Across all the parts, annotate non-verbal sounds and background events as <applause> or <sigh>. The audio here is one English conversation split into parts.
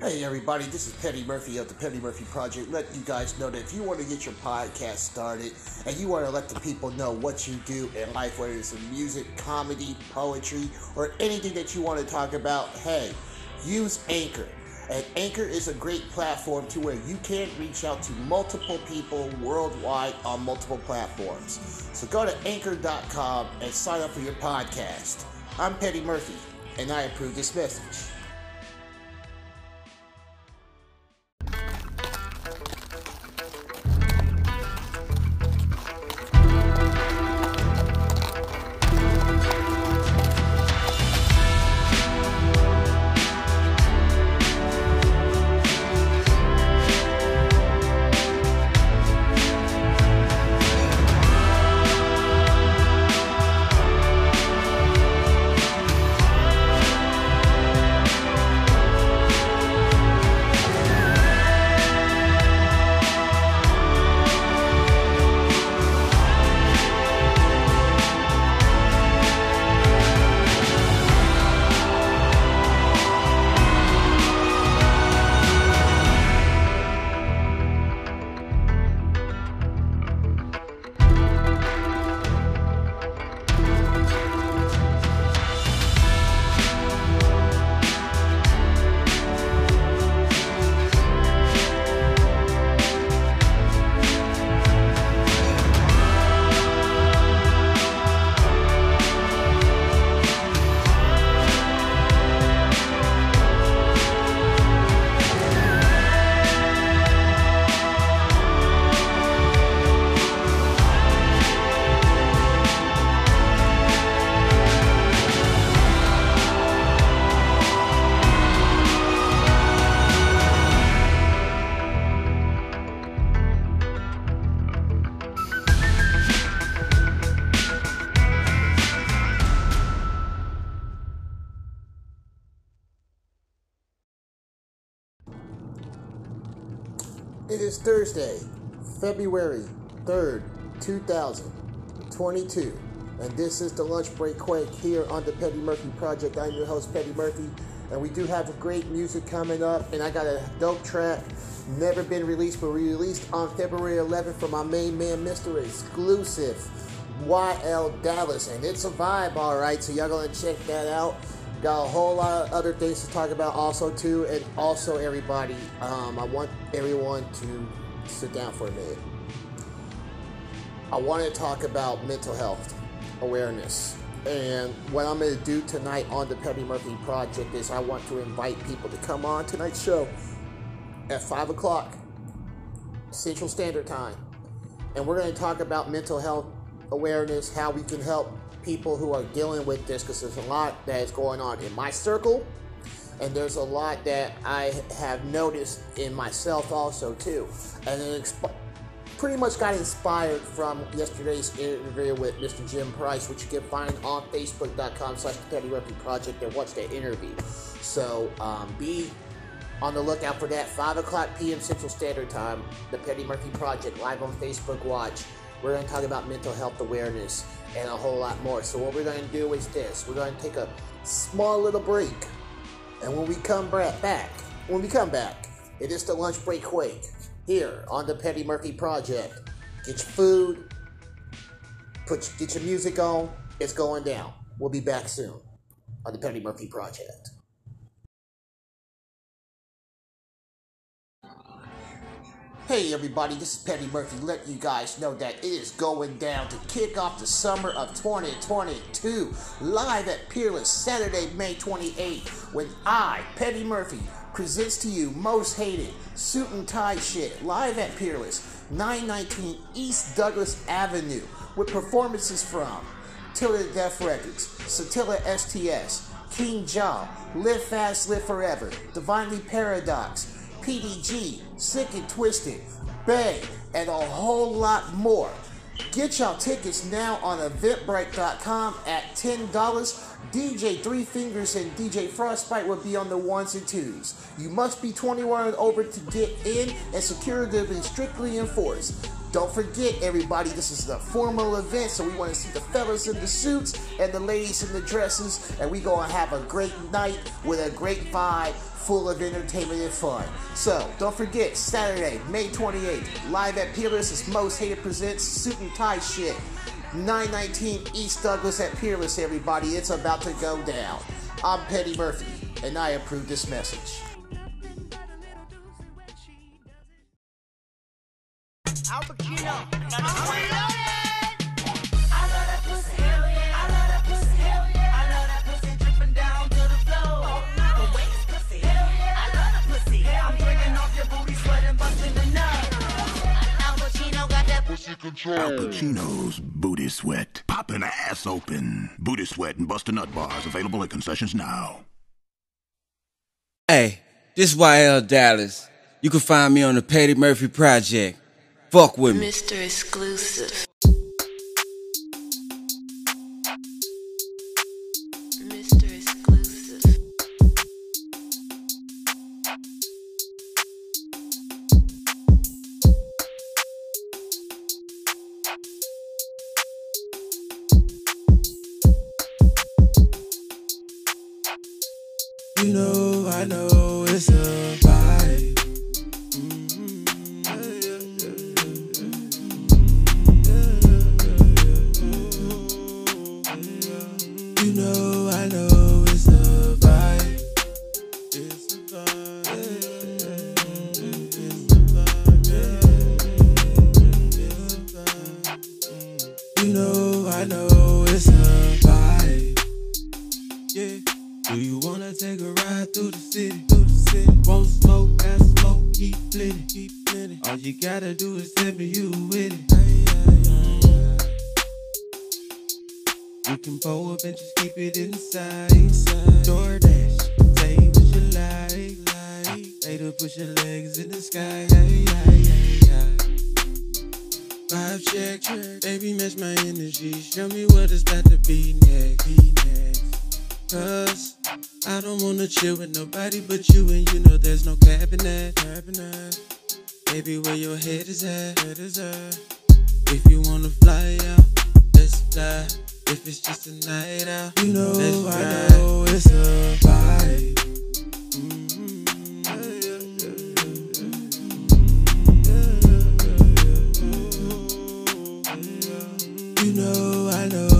Hey everybody, this is Petty Murphy of the Petty Murphy Project. Let you guys know that if you want to get your podcast started and you want to let the people know what you do in life, whether it's in music, comedy, poetry, or anything that you want to talk about, hey, use Anchor. And Anchor is a great platform to where you can reach out to multiple people worldwide on multiple platforms. So go to anchor.com and sign up for your podcast. I'm Petty Murphy, and I approve this message. February 3rd, 2022, and this is the Lunch Break Quake here on the Petty Murphy Project. I'm your host, Petty Murphy, and we do have great music coming up, and I got a dope track, never been released, but released on February 11th from my main man, Mr. Exclusive, YL Dallas, and it's a vibe, alright, so y'all gonna check that out. Got a whole lot of other things to talk about also too, and also everybody. Um, I want everyone to sit down for a minute. I want to talk about mental health awareness, and what I'm going to do tonight on the Petty Murphy Project is I want to invite people to come on tonight's show at five o'clock Central Standard Time, and we're going to talk about mental health awareness, how we can help people who are dealing with this because there's a lot that is going on in my circle. And there's a lot that I have noticed in myself also too. And it pretty much got inspired from yesterday's interview with Mr. Jim Price which you can find on facebook.com slash the Petty Murphy Project and watch that interview so um, be on the lookout for that 5 o'clock p.m. Central Standard Time the Petty Murphy Project live on Facebook watch we're going to talk about mental health awareness and a whole lot more. So, what we're going to do is this we're going to take a small little break. And when we come back, when we come back, it is the lunch break quake here on the Petty Murphy Project. Get your food, put get your music on. It's going down. We'll be back soon on the Petty Murphy Project. Hey everybody, this is Petty Murphy letting you guys know that it is going down to kick off the summer of 2022 live at Peerless Saturday, May 28th when I, Petty Murphy, presents to you Most Hated Suit and Tie Shit live at Peerless 919 East Douglas Avenue with performances from Tilla Death Records, Satilla STS, King Jaw, Live Fast, Live Forever, Divinely Paradox, PDG, Sick and Twisted, Bay, and a whole lot more. Get y'all tickets now on eventbrite.com at $10. DJ Three Fingers and DJ Frostbite will be on the ones and twos. You must be 21 and over to get in, and security will be strictly enforced. Don't forget, everybody, this is the formal event, so we want to see the fellas in the suits and the ladies in the dresses, and we're going to have a great night with a great vibe full of entertainment and fun. So, don't forget, Saturday, May 28th, live at Peerless's Most Hated Presents Suit and Tie Shit. 919 East Douglas at Peerless, everybody. It's about to go down. I'm Petty Murphy, and I approve this message. Al Pacino. Al Pacino's Booty Sweat. Popping ass open. Booty Sweat and Busta Nut Bars available at concessions now. Hey, this YL Dallas. You can find me on the Patty Murphy Project. Fuck with me. Mr. Exclusive. know. You know I know.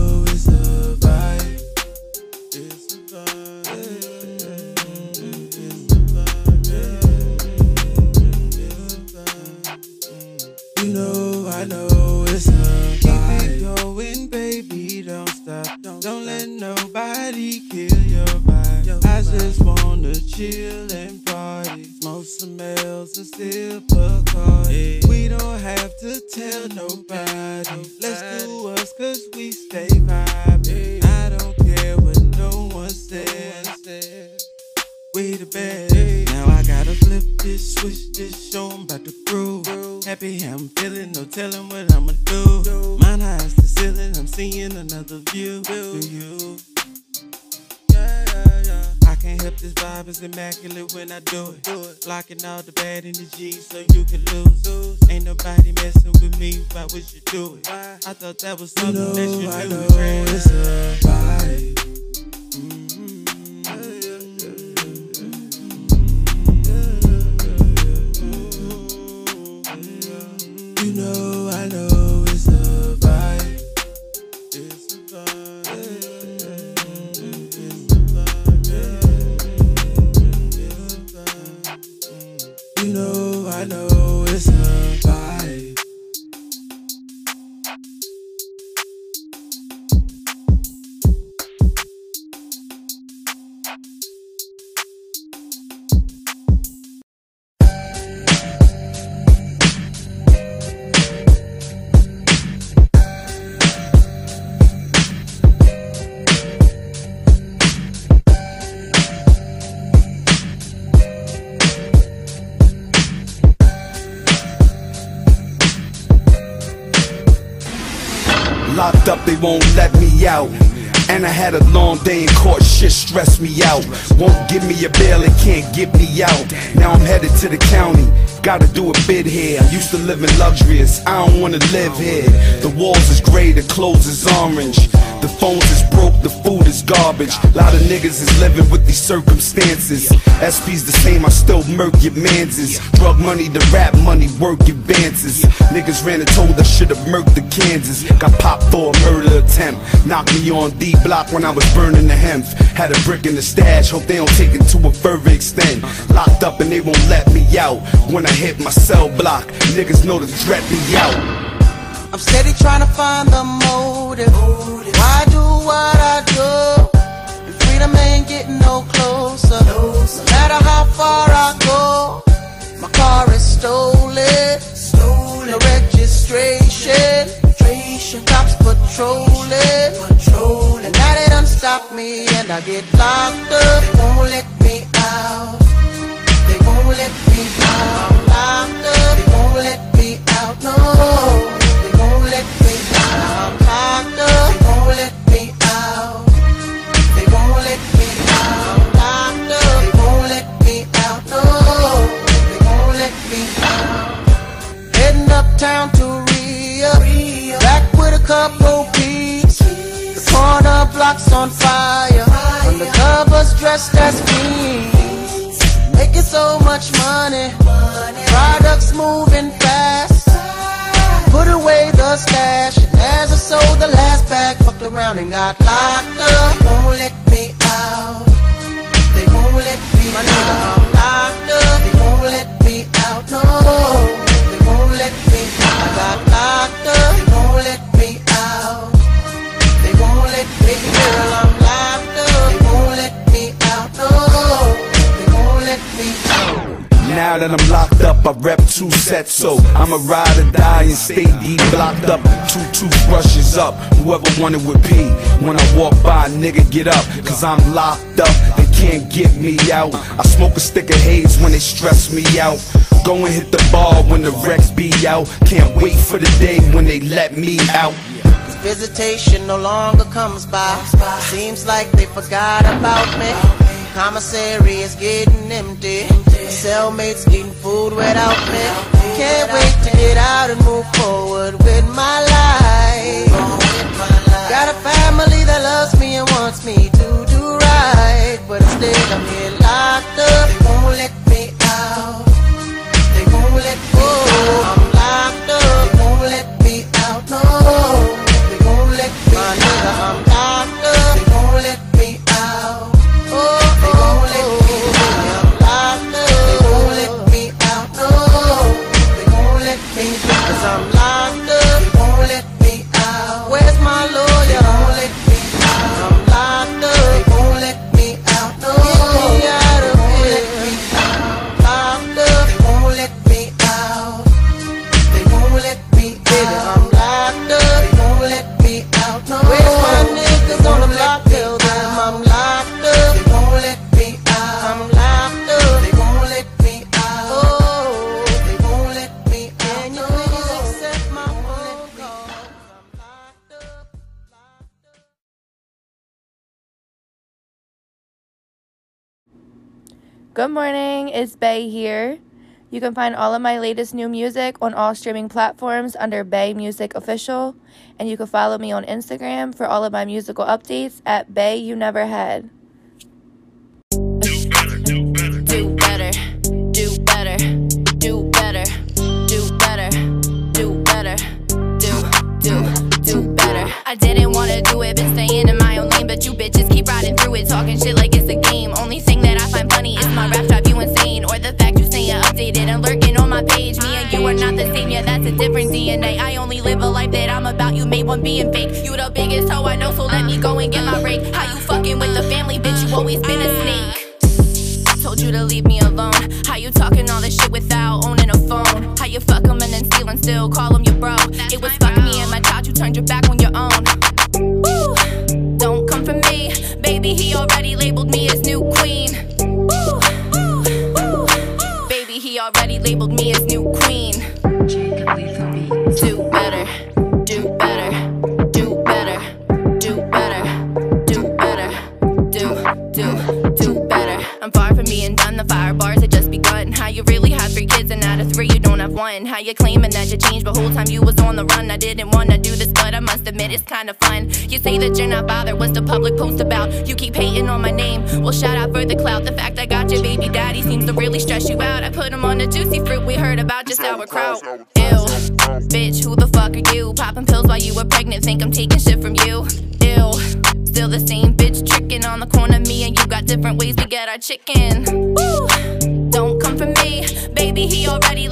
in the G so you can lose. lose. Ain't nobody messing with me, why would you do it? Why? I thought that was something you know, that you knew. I know it's a vibe. Mm -hmm. Shit stressed me out. Won't give me a bail and can't get me out. Now I'm headed to the. Gotta do a bid here. I used to live in luxurious, I don't wanna live here. The walls is gray, the clothes is orange. The phones is broke, the food is garbage. A lot of niggas is living with these circumstances. SP's the same, I still murk your manses. Drug money, the rap money, work advances. Niggas ran and told I should've murked the Kansas. Got popped for a murder attempt. Knocked me on D block when I was burning the hemp. Had a brick in the stash, hope they don't take it to a further extent. Locked up and they won't let me out. When I hit my cell block, niggas know to threat me out. I'm steady trying to find the motive. Why do what I do? And freedom ain't getting no closer. No matter how far I go, my car is stolen. Stolen. No registration. Cops patrolling. And now they done stop me and I get locked up. They won't let me out. They won't let me out. They won't let me out. No. They won't let me out. Up. They won't let me out. They won't let me out. Up. They won't let me out. No. They won't let me out. Heading uptown to Rio. Back with a couple peeps. The corner blocks on fire. Undercovers dressed as queens. Making so much money. Products moving fast. Put away the stash. And as I sold the last bag, fucked around and got locked up. So I'ma ride or die and stay deep blocked up. Two toothbrushes up, whoever wanted with P. When I walk by, nigga, get up, cause I'm locked up. They can't get me out. I smoke a stick of haze when they stress me out. Go and hit the bar when the Rex be out. Can't wait for the day when they let me out. Visitation no longer comes by. Seems like they forgot about me. Commissary is getting empty. Cellmates eating food without me. Can't wait to get out and move forward with my life. Got a family that loves me and wants me to do right. But instead I'm here locked up. Good morning, it's Bay here. You can find all of my latest new music on all streaming platforms under Bay Music Official, and you can follow me on Instagram for all of my musical updates at Bay You Never Had. do better, do better, do better, do better, do better, do better, do, do, do better. I didn't wanna do it, been staying in my own lane, but you bitches keep riding through it, talking shit like it's a game. Only thing that I find funny is my rap drive you insane, or the fact you staying updated and lurking on my page. Me and you are not the same, yeah, that's a different DNA. I only live a life that I'm about, you made one being fake. You the biggest hoe I know, so let me go and get my break. How you fucking with the family, bitch? You always been a snake. Told you to leave me alone. How you talking all this shit without owning a phone? How you fuck him and then steal and still call him your bro? it was fuck me and my child, you turned your back on your own. Woo! Don't come for me, baby. He already labeled me as new queen. Already labeled me as new queen. Do better, one. How you claiming that you changed, but whole time you was on the run. I didn't wanna do this, but I must admit it's kinda fun. You say that you're not bothered. What's the public post about? You keep hating on my name. Well, shout out for the clout. The fact I got your baby daddy seems to really stress you out. I put him on the juicy fruit we heard about just sauerkraut. Ew, bitch, who the fuck are you? Popping pills while you were pregnant, think I'm taking shit from you. Ew, still the same bitch tricking on the corner. Me and you got different ways we get our chicken. Woo, don't come for me, baby. He already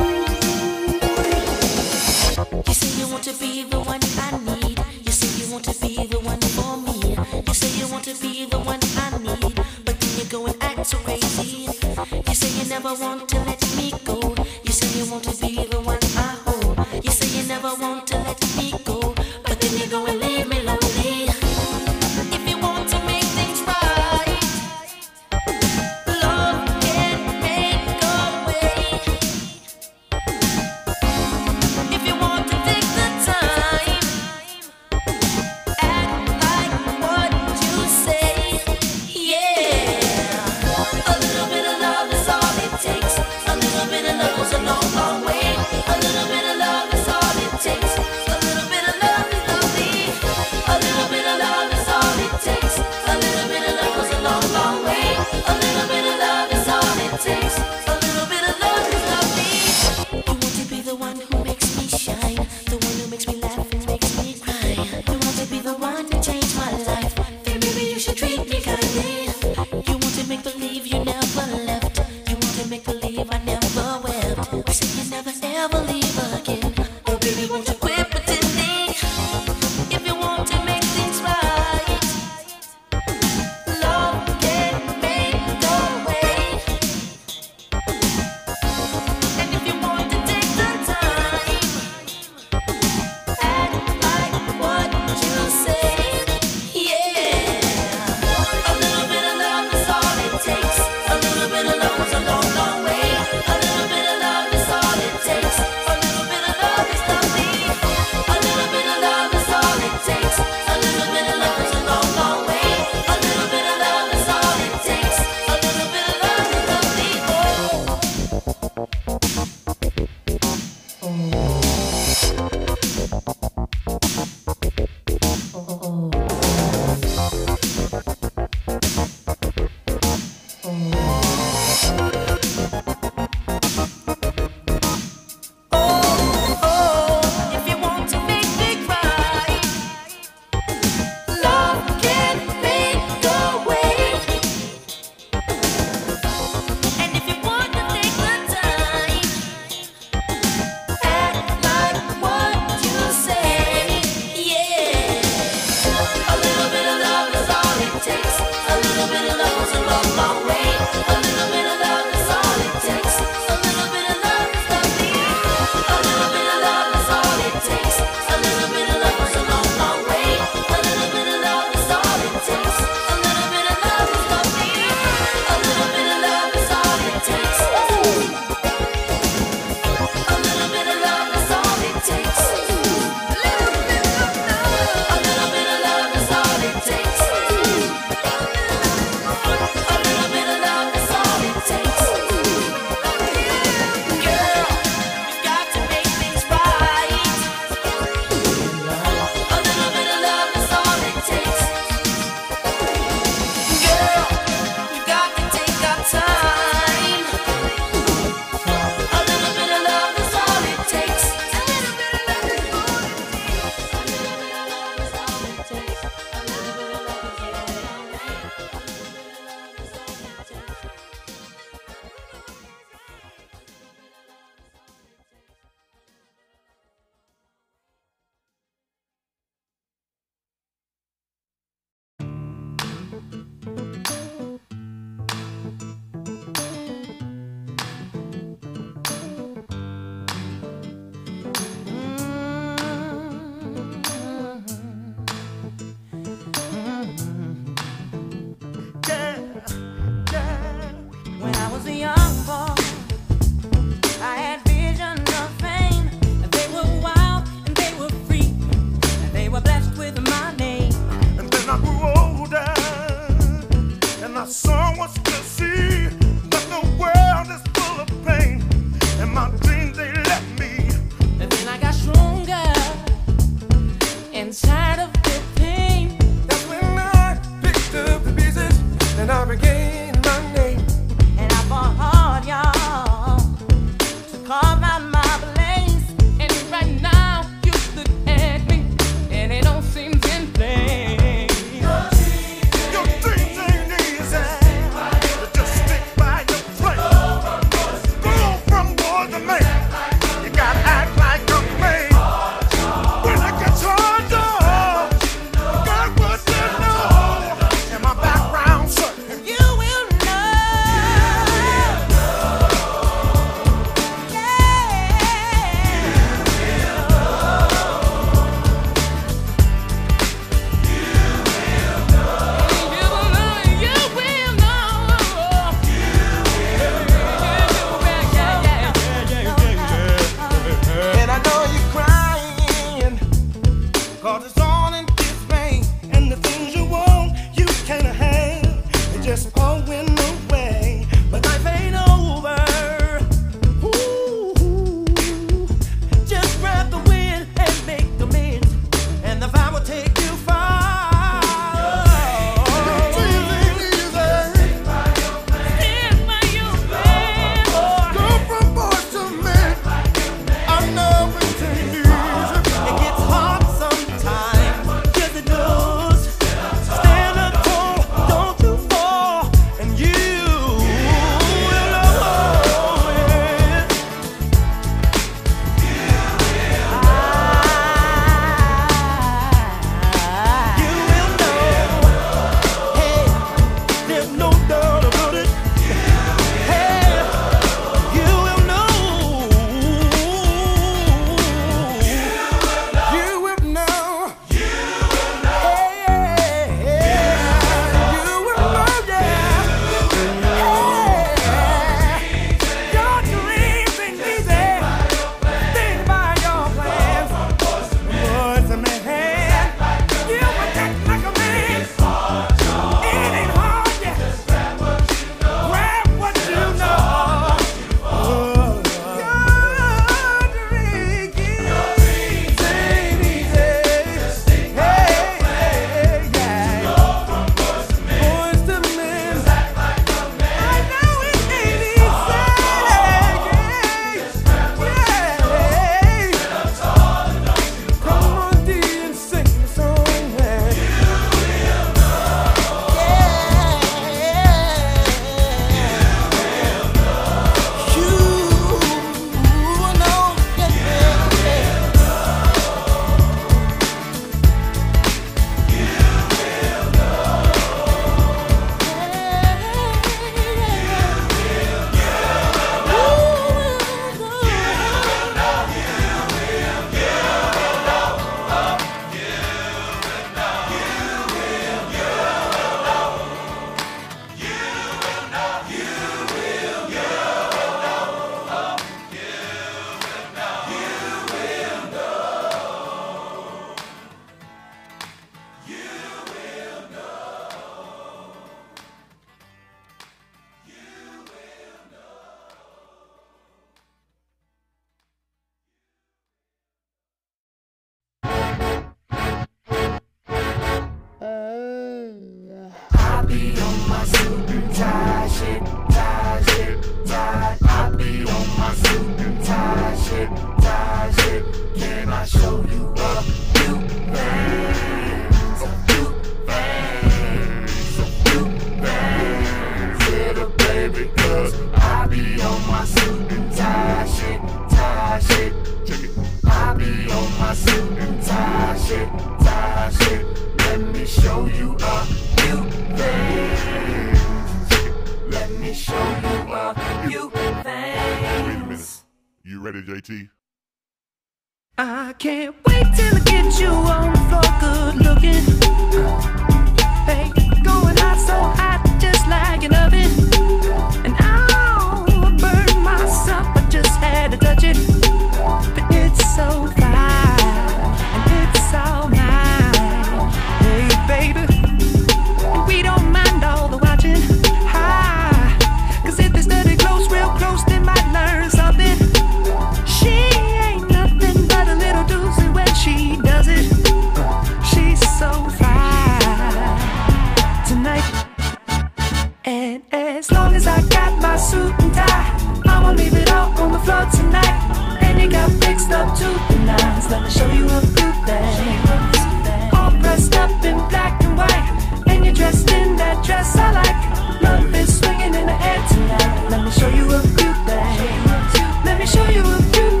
I got my suit and tie, I'ma leave it all on the floor tonight. And you got fixed up to the nines. Let me show you a few things. All dressed up in black and white, and you're dressed in that dress I like. Love is swinging in the air tonight. Let me show you a few things. Let me show you a few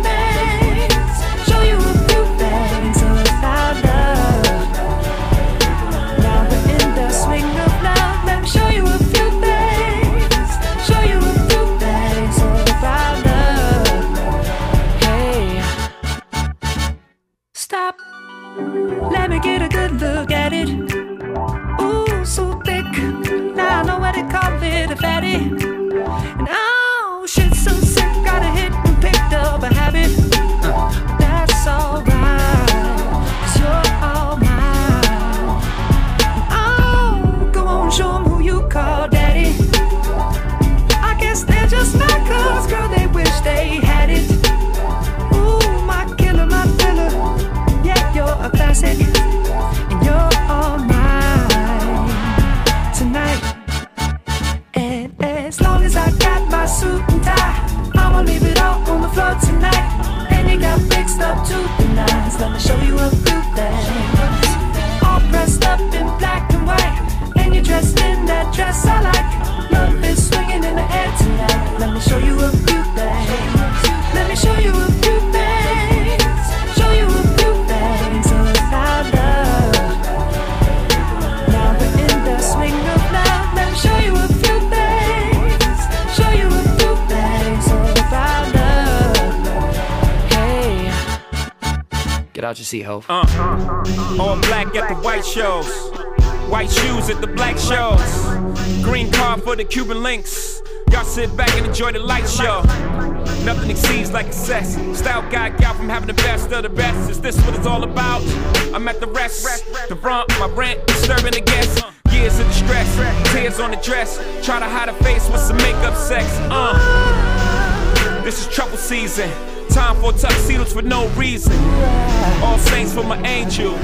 the nines. Let me show you a few things. Out your seat, Hove. Uh, all black at the white shows, white shoes at the black shows, green card for the Cuban links. Y'all sit back and enjoy the light show. Nothing exceeds like excess. Style guy out from having the best of the best. Is this what it's all about? I'm at the rest. The front, my rent, disturbing the guests. Years of distress, tears on the dress. Try to hide a face with some makeup sex. Uh. This is trouble season. Time for tuxedos for no reason. All saints for my angel.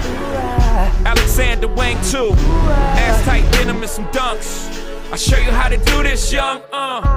Alexander Wang too. Ass tight denim and some dunks. I'll show you how to do this, young. Uh,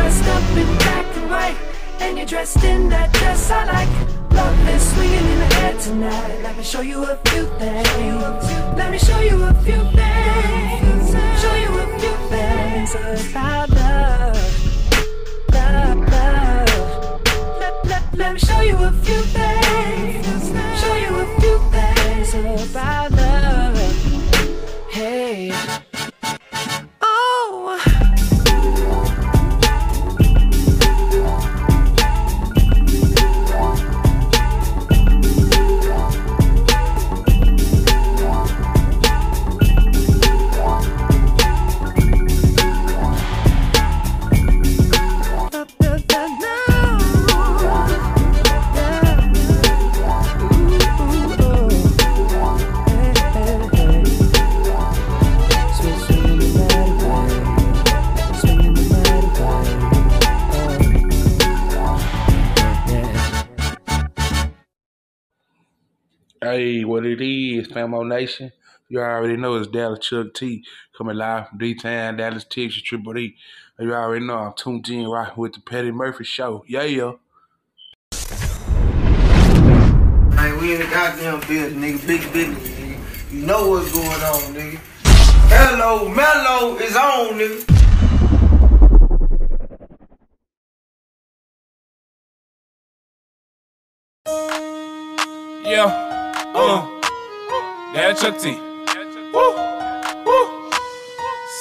Dressed up in black and white, and you're dressed in that dress I like. Love is swinging in the air tonight. Let me show you a few things. Let me show you a few things. Show you a few things about love. Love, love. Let, let, let me show you a few things. Show you Hey, what it is, Famo Nation? You already know it's Dallas Chuck T coming live from D Town, Dallas, Texas, Triple D. You already know I'm tuned in right with the Petty Murphy Show. Yeah, yeah. Man, we in the goddamn building, nigga. Big business, nigga. You know what's going on, nigga. Hello, Mellow is on, nigga. Yeah. Uh. Dad Chuck T. Woo. Woo.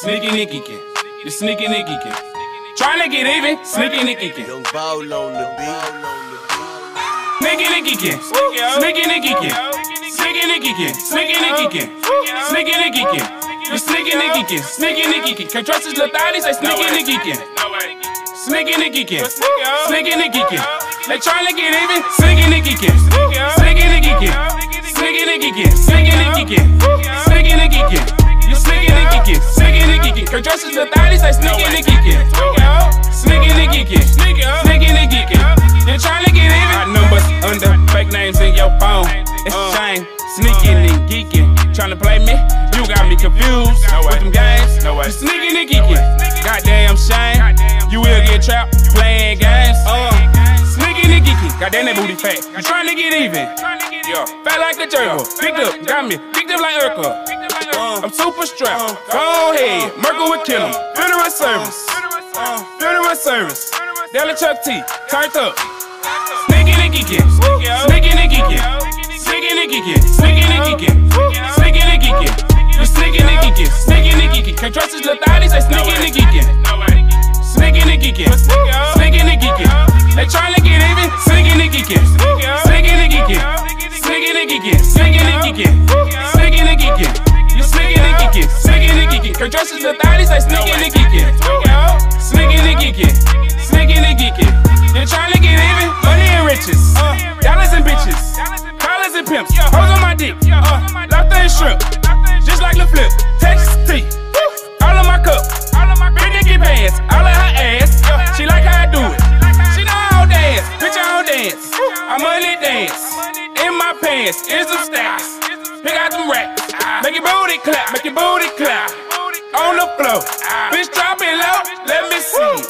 Sneaky Nicky Kin. The Sneaky Nicky Kin. Trying to get even. Sneaky Nicky Kin. Young ball on the beat. Sneaky Nicky Kin. Sneaky Nicky Kin. Sneaky Nicky Kin. Sneaky Nicky Kin. Sneaky Nicky Kin. The Sneaky Nicky Kin. Sneaky Nicky Kin. Can't trust his little thotty. Say Sneaky Nicky Kin. Sneaky Nicky Kin. Sneaky Nicky Kin. They trying to get even. Sneaky Nicky Kin. Sneaky Nicky Kin. Sneaky Nicky Kin. Sneaky Nicky Kin. Sneaky Nicky Kin. You Sneaky Nicky Kin. Sneaky Nicky Kin. Can't trust his little thotty. Say Sneaky Nicky Kin. Sneaky Nicky Kin. Sneaky Nicky Kin. They trying to get even. Got numbers under fake names in your phone. It's a shame. Sneaking and geeking. Trying to play me. You got me confused with them games. You sneaking and geeking. Goddamn shame. You will get trapped playing games. Uh. Sneaking and geeking. Goddamn that booty fat. You trying to get even. Yeah. Fat like a gerbil. Picked up. Got me. Picked up like Urkel. Uh. I'm super strapped. Go ahead. Merkel would kill him. Funeral service. Funeral service. Dallas Chuck T. Turned up. Sneaky Nicky Kin. Sneaky Nicky Kin. Sneaky Nicky Kin. Sneaky Nicky Kin. Sneaky Nicky Kin. You Sneaky Nicky Kin. Sneaky Nicky Kin. Can't trust his little thotty. Say Sneaky Nicky Kin. Sneaky Nicky Kin. Sneaky Nicky Kin. They trying to get even. Sneaky Nicky Kin. Sneaky Nicky Kin. Sneaky Nicky Kin. Sneaky Nicky Kin. Sneaky Nicky Kin. You Sneaky Nicky Kin. Sneaky Nicky Kin. Can't trust his little thotty. Say Sneaky Nicky Kin. Sneaky Nicky Kin. Sneaky Nicky Kin. They trying to get even. Money and riches. Dollars and bitches. Collars and pimps. Hoes on my dick. Uh, lobster and shrimp. Just like the flip. Texas T. All of my cup. Big Nicky pants. All of her ass. She like how I do I money dance. In my pants is some stacks. Pick out them racks. Make your booty clap. Make your booty clap. On the floor. Bitch, drop it low. Let me see.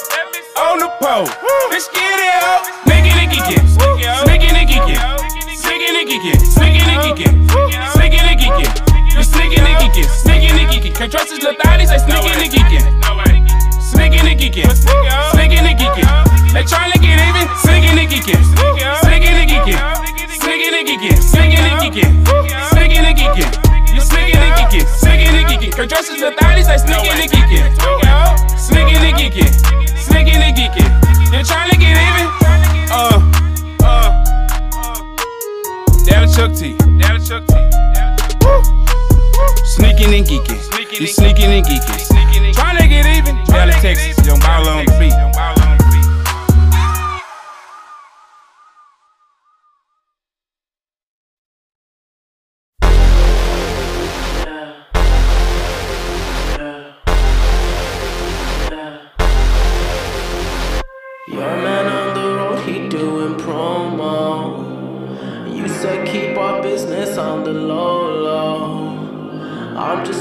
On the pole. Bitch, get it up. Sneaky Nicky Kin. Sneaky Nicky Kin. Sneaky Nicky Kin. Sneaky Nicky Kin. Sneaky Nicky Kin. You Sneaky Nicky Kin. Sneaky Nicky Kin. Can't trust his little thotty. Say Sneaky Nicky Kin. Sneaky Nicky Kin. Sneaky Nicky Kin. They trying to get even. Sneaky Nicky Kin. Sneaky Nicky Kin. Sneaky Nicky Kin. Sneaky Nicky Kin. Sneaky Nicky Kin. You Sneaky Nicky Kin. Sneaky Nicky Kin. Can't trust his little thotty. Say Sneaky Nicky Kin. Sneaky Nicky Kin. Sneaky Nicky Kin. They trying to get even. Uh. Uh. Dallas Chuck T. Dallas Chuck T. Sneaking and geeking. You sneaking and geeking. Trying to get even. Dallas, Texas. Young Baller on the beat.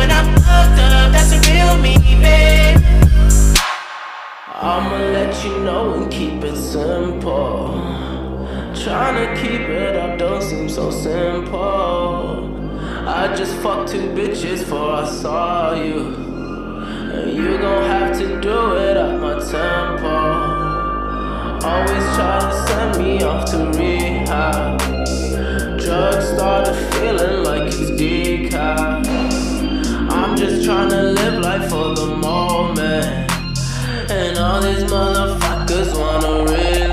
When I'm fucked up, that's a real me, babe. I'ma let you know and keep it simple. Trying to keep it up don't seem so simple. I I just fucked two bitches before I saw you. And you gon' have to do it at my tempo. Always try to send me off to rehab. Drugs started feeling like it's decaf. I'm just trying to live life for the moment. And all these motherfuckers wanna relive.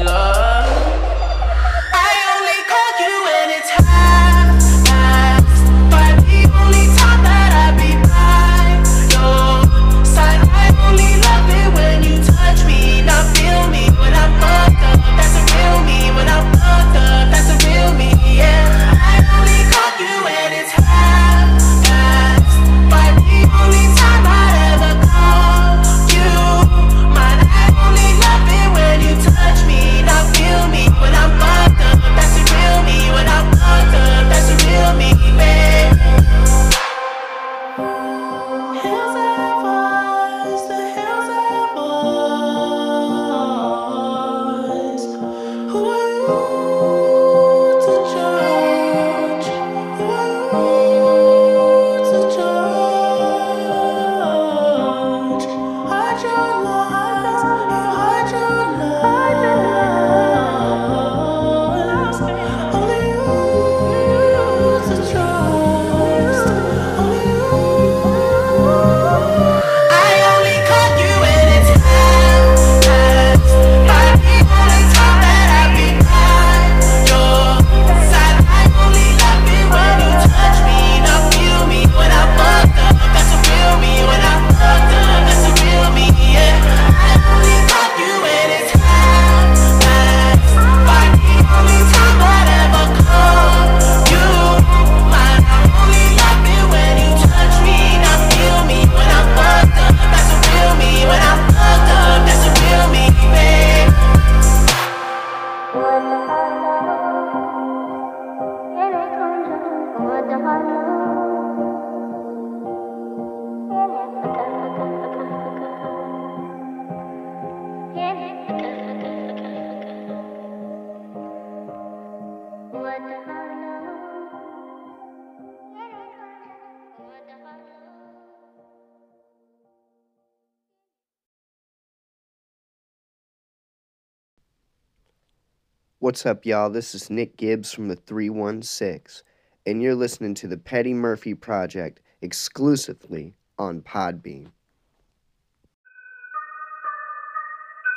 What's up, y'all? This is Nick Gibbs from the 316, and you're listening to the Petty Murphy Project exclusively on Podbean.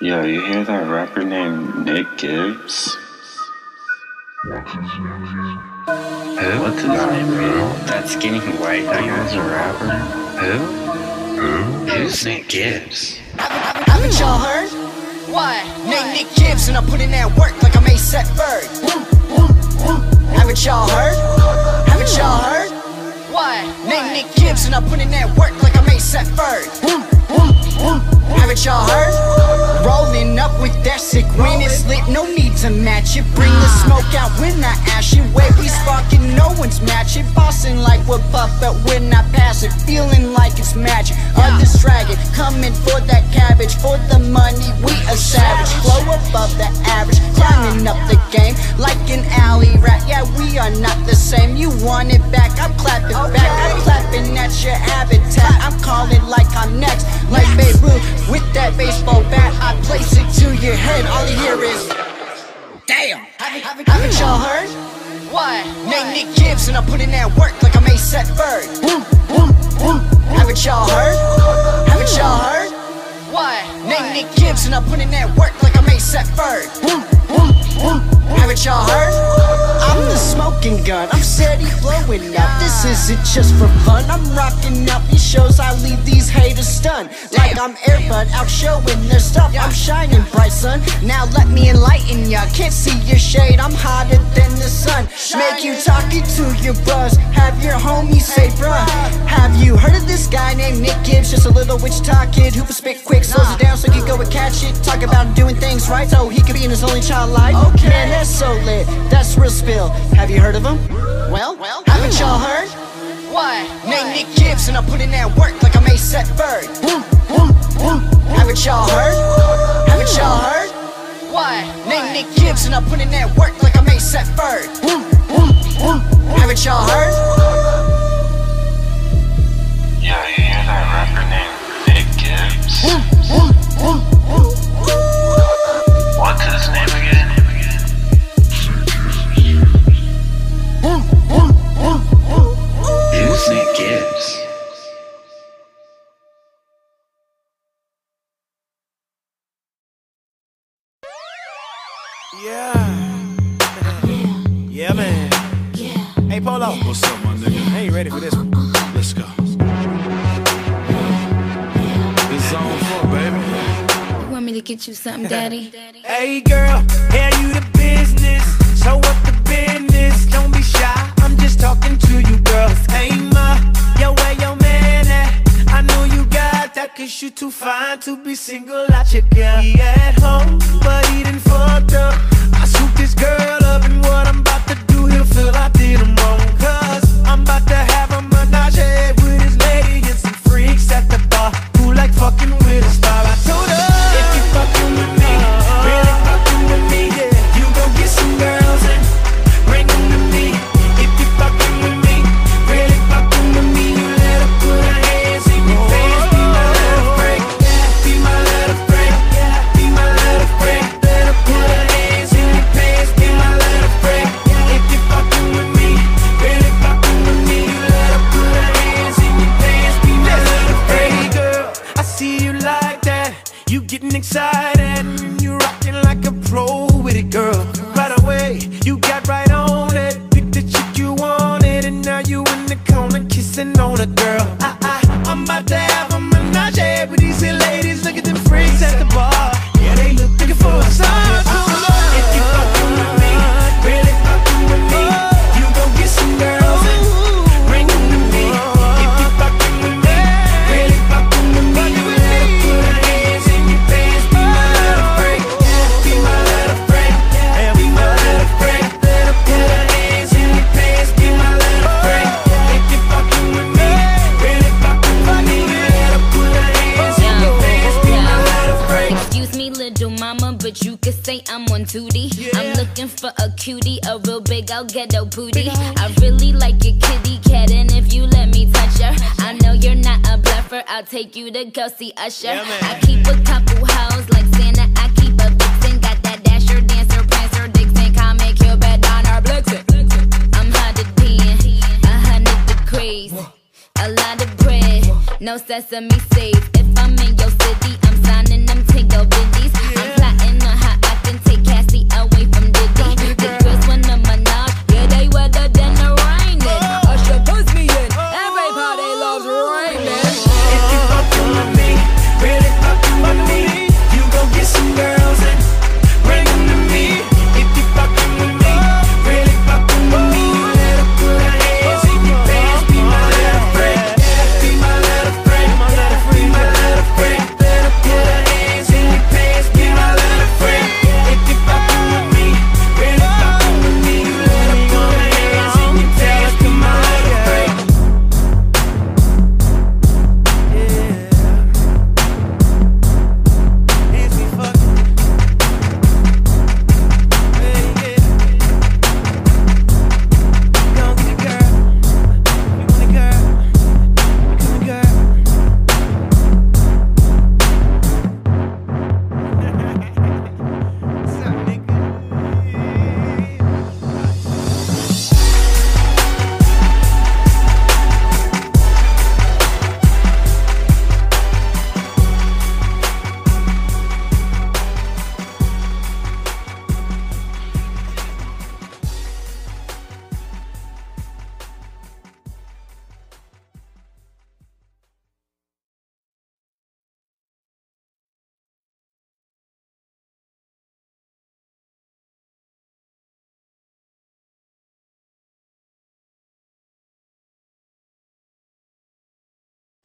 Yo, you hear that rapper named Nick Gibbs? Who? What's his name, bro? That skinny white guy guy's a rapper? Who? Who? Who's Nick Gibbs? Haven't y'all heard? What? Name Nick Gibbs and I put in that work like I'm A$AP Bird. Haven't y'all heard? Haven't y'all heard? What? Name Nick Gibbs and I put in that work like I'm A$AP Bird. Haven't y'all heard? Rolling up with that sick when it's lit, no need to match it. Bring the smoke out when I ash it. Way we sparking, no one's matching. Bossing like we're puff, but when I pass it, feeling like it's magic. Others dragging, coming for that cabbage. For the money, we a savage. Flow above the average, climbing up the game like an alley rat. Yeah, we are not the same. You want it back, I'm clapping back. I'm clapping at your habitat. I'm calling like I'm next, like Babe Ruth with that baseball bat. I place it to your head. All you hear is, damn. Haven't, haven't y'all heard? What? Name Nick Gibbs and I put in that work like I'm a set Bird. Haven't y'all heard? Haven't y'all heard? What? Name Nick Gibbs and I put in that work like I'm a set Bird. Haven't y'all heard? I'm the smoking gun. I'm steady blowing up. This isn't just for fun. I'm rocking out these shows. I leave these haters stunned. Like I'm Air Bud out showing their stuff. I'm shining bright, son. Now let me enlighten ya. Can't see your shade. I'm hotter than the sun. Make you talking to your bros. Have your homies say, bruh. Have you heard of this guy named Nick Gibbs? Just a little Wichita kid who can spit quick, slows it down so he can go and catch it. Talk about doing things right so he could be in his only child about life? Okay. Man, that's so lit. That's real spill. Have you heard of him? Well, well, haven't y'all heard? Why? Name Nick Gibbs and I put in that work like I'm set Bird. Haven't y'all heard? Haven't y'all heard? Why? Name Nick Gibbs and I put in that work like I'm set Bird. Haven't y'all heard? Yeah, you hear that rapper named Nick Gibbs? What's his name again? Vincent Gibbs. Yeah. Yeah, man. Yeah. Hey, Polo. What's up, my nigga? I ain't ready for this one. Let's go. me get you something, daddy? hey, girl, hey, you the business. Show up the business. Don't be shy. I'm just talking to you, girl. Hey, ma, yo, where your man at? I know you got that, cause you too fine to be single out your girl. He at home, but he done fucked up. I swooped this girl up, and what I'm about to do, he'll feel I did him wrong. Cause I'm about to have a menage with his lady and some freaks at the bar who like fucking with a star.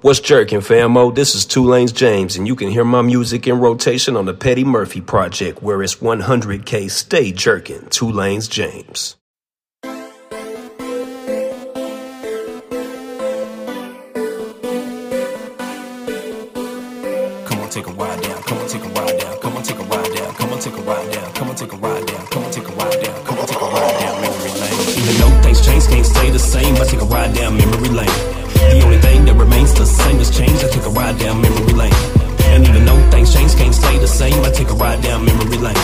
What's jerking, famo? This is Tulane's James, and you can hear my music in rotation on the Petty Murphy Project, where it's 100K Stay Jerking, Tulane's James. the same as change. I take a ride down memory lane. And even though things change, can't stay the same. I take a ride down memory lane.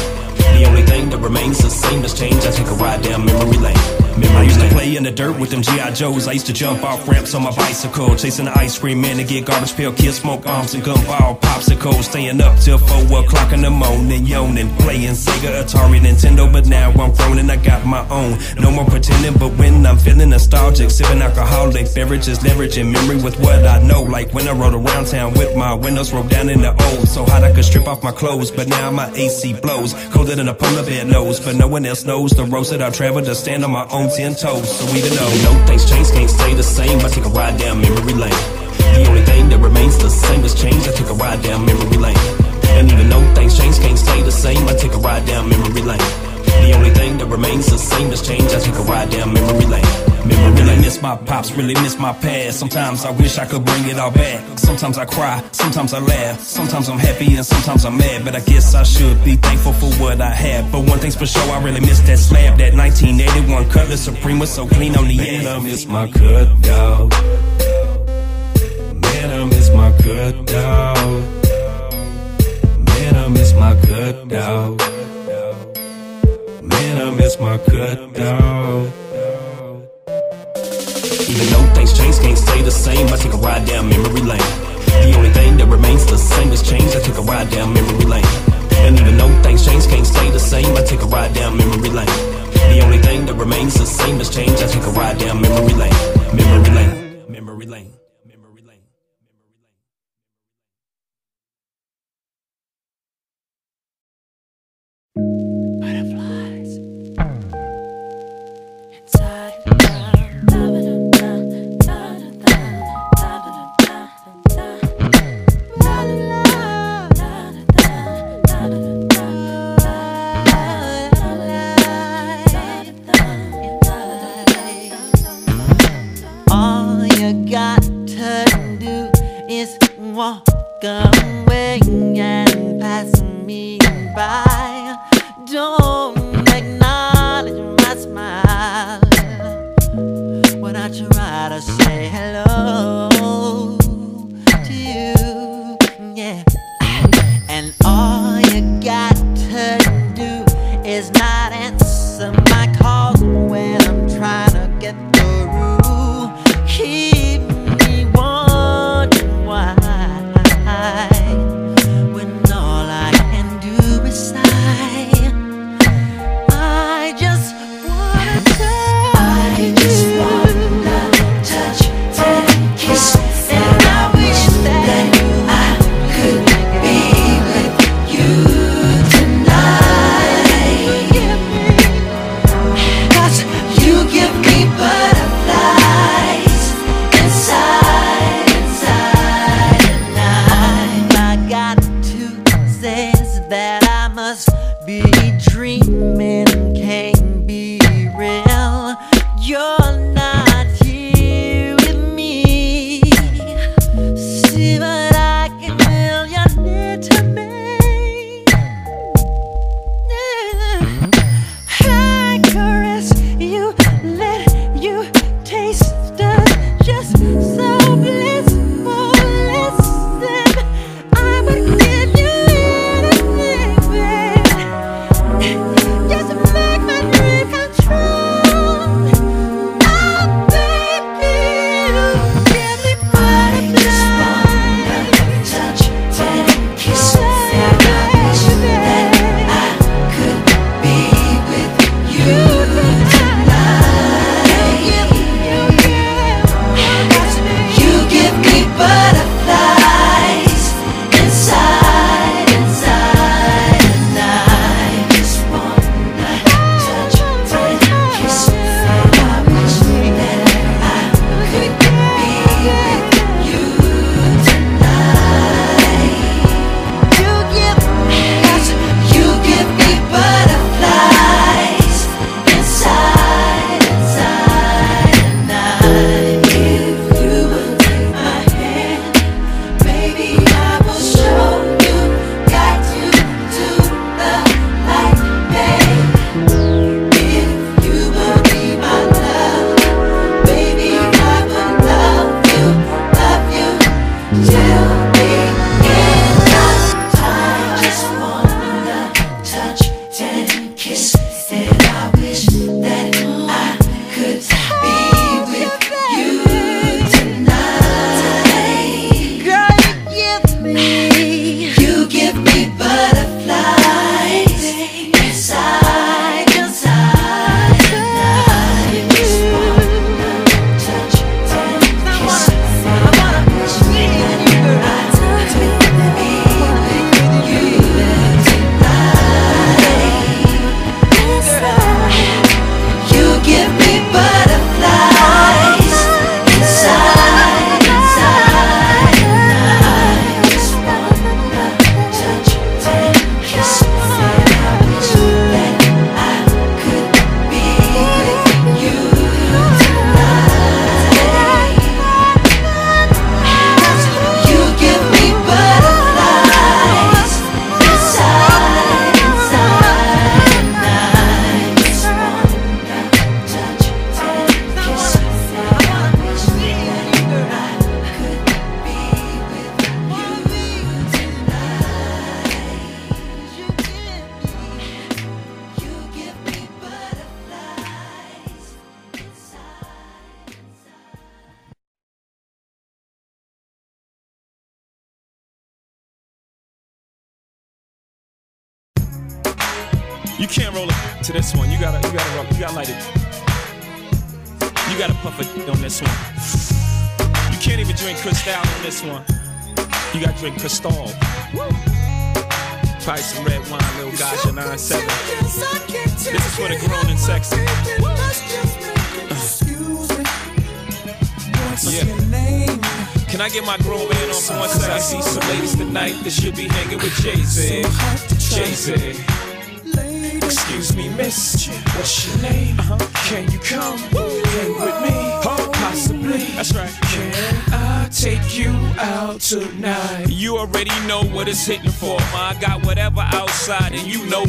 The only thing that remains the same has changed. I take a ride down memory lane. Memory I used lane. to play in the dirt with them G.I. Joes. I used to jump off ramps on my bicycle, chasing the ice cream man to get garbage pail kids, smoke arms and gumball popsicles. Staying up till 4 o'clock in the morning, yawning, playing Sega, Atari, Nintendo. But now I'm grown and I got my own. No more pretending, but when I'm feeling nostalgic, sipping alcoholic beverages, leveraging memory with what I know. Like when I rode around town with my windows rolled down in the old, so hot I could strip off my clothes. But now my AC blows. Cold than a polar bear knows. But no one else knows the roads that I've traveled to stand on my own ten toes. So even though no things change, can't stay the same. I take a ride down memory lane. The only thing that remains the same is change. I take a ride down memory lane. And even though things change, can't stay the same. I take a ride down memory lane. The only thing that remains the same is change. I take a ride down memory lane. Lane. Miss my pops, really miss my past. Sometimes I wish I could bring it all back. Sometimes I cry, sometimes I laugh. Sometimes I'm happy and sometimes I'm mad. But I guess I should be thankful for what I have. But one thing's for sure, I really miss that slab. That 1981 Cutlass Supreme was so clean on the end. I miss my cut dog. Man, I miss my cut dog. Man, I miss my cut dog. Man, I miss my cut dog. Even though things change, can't stay the same. I take a ride down memory lane. The only thing that remains the same is change. I take a ride down memory lane. And even though things change, can't stay the same. I take a ride down memory lane. The only thing that remains the same is change. I take a ride down memory lane. Memory lane. Memory lane.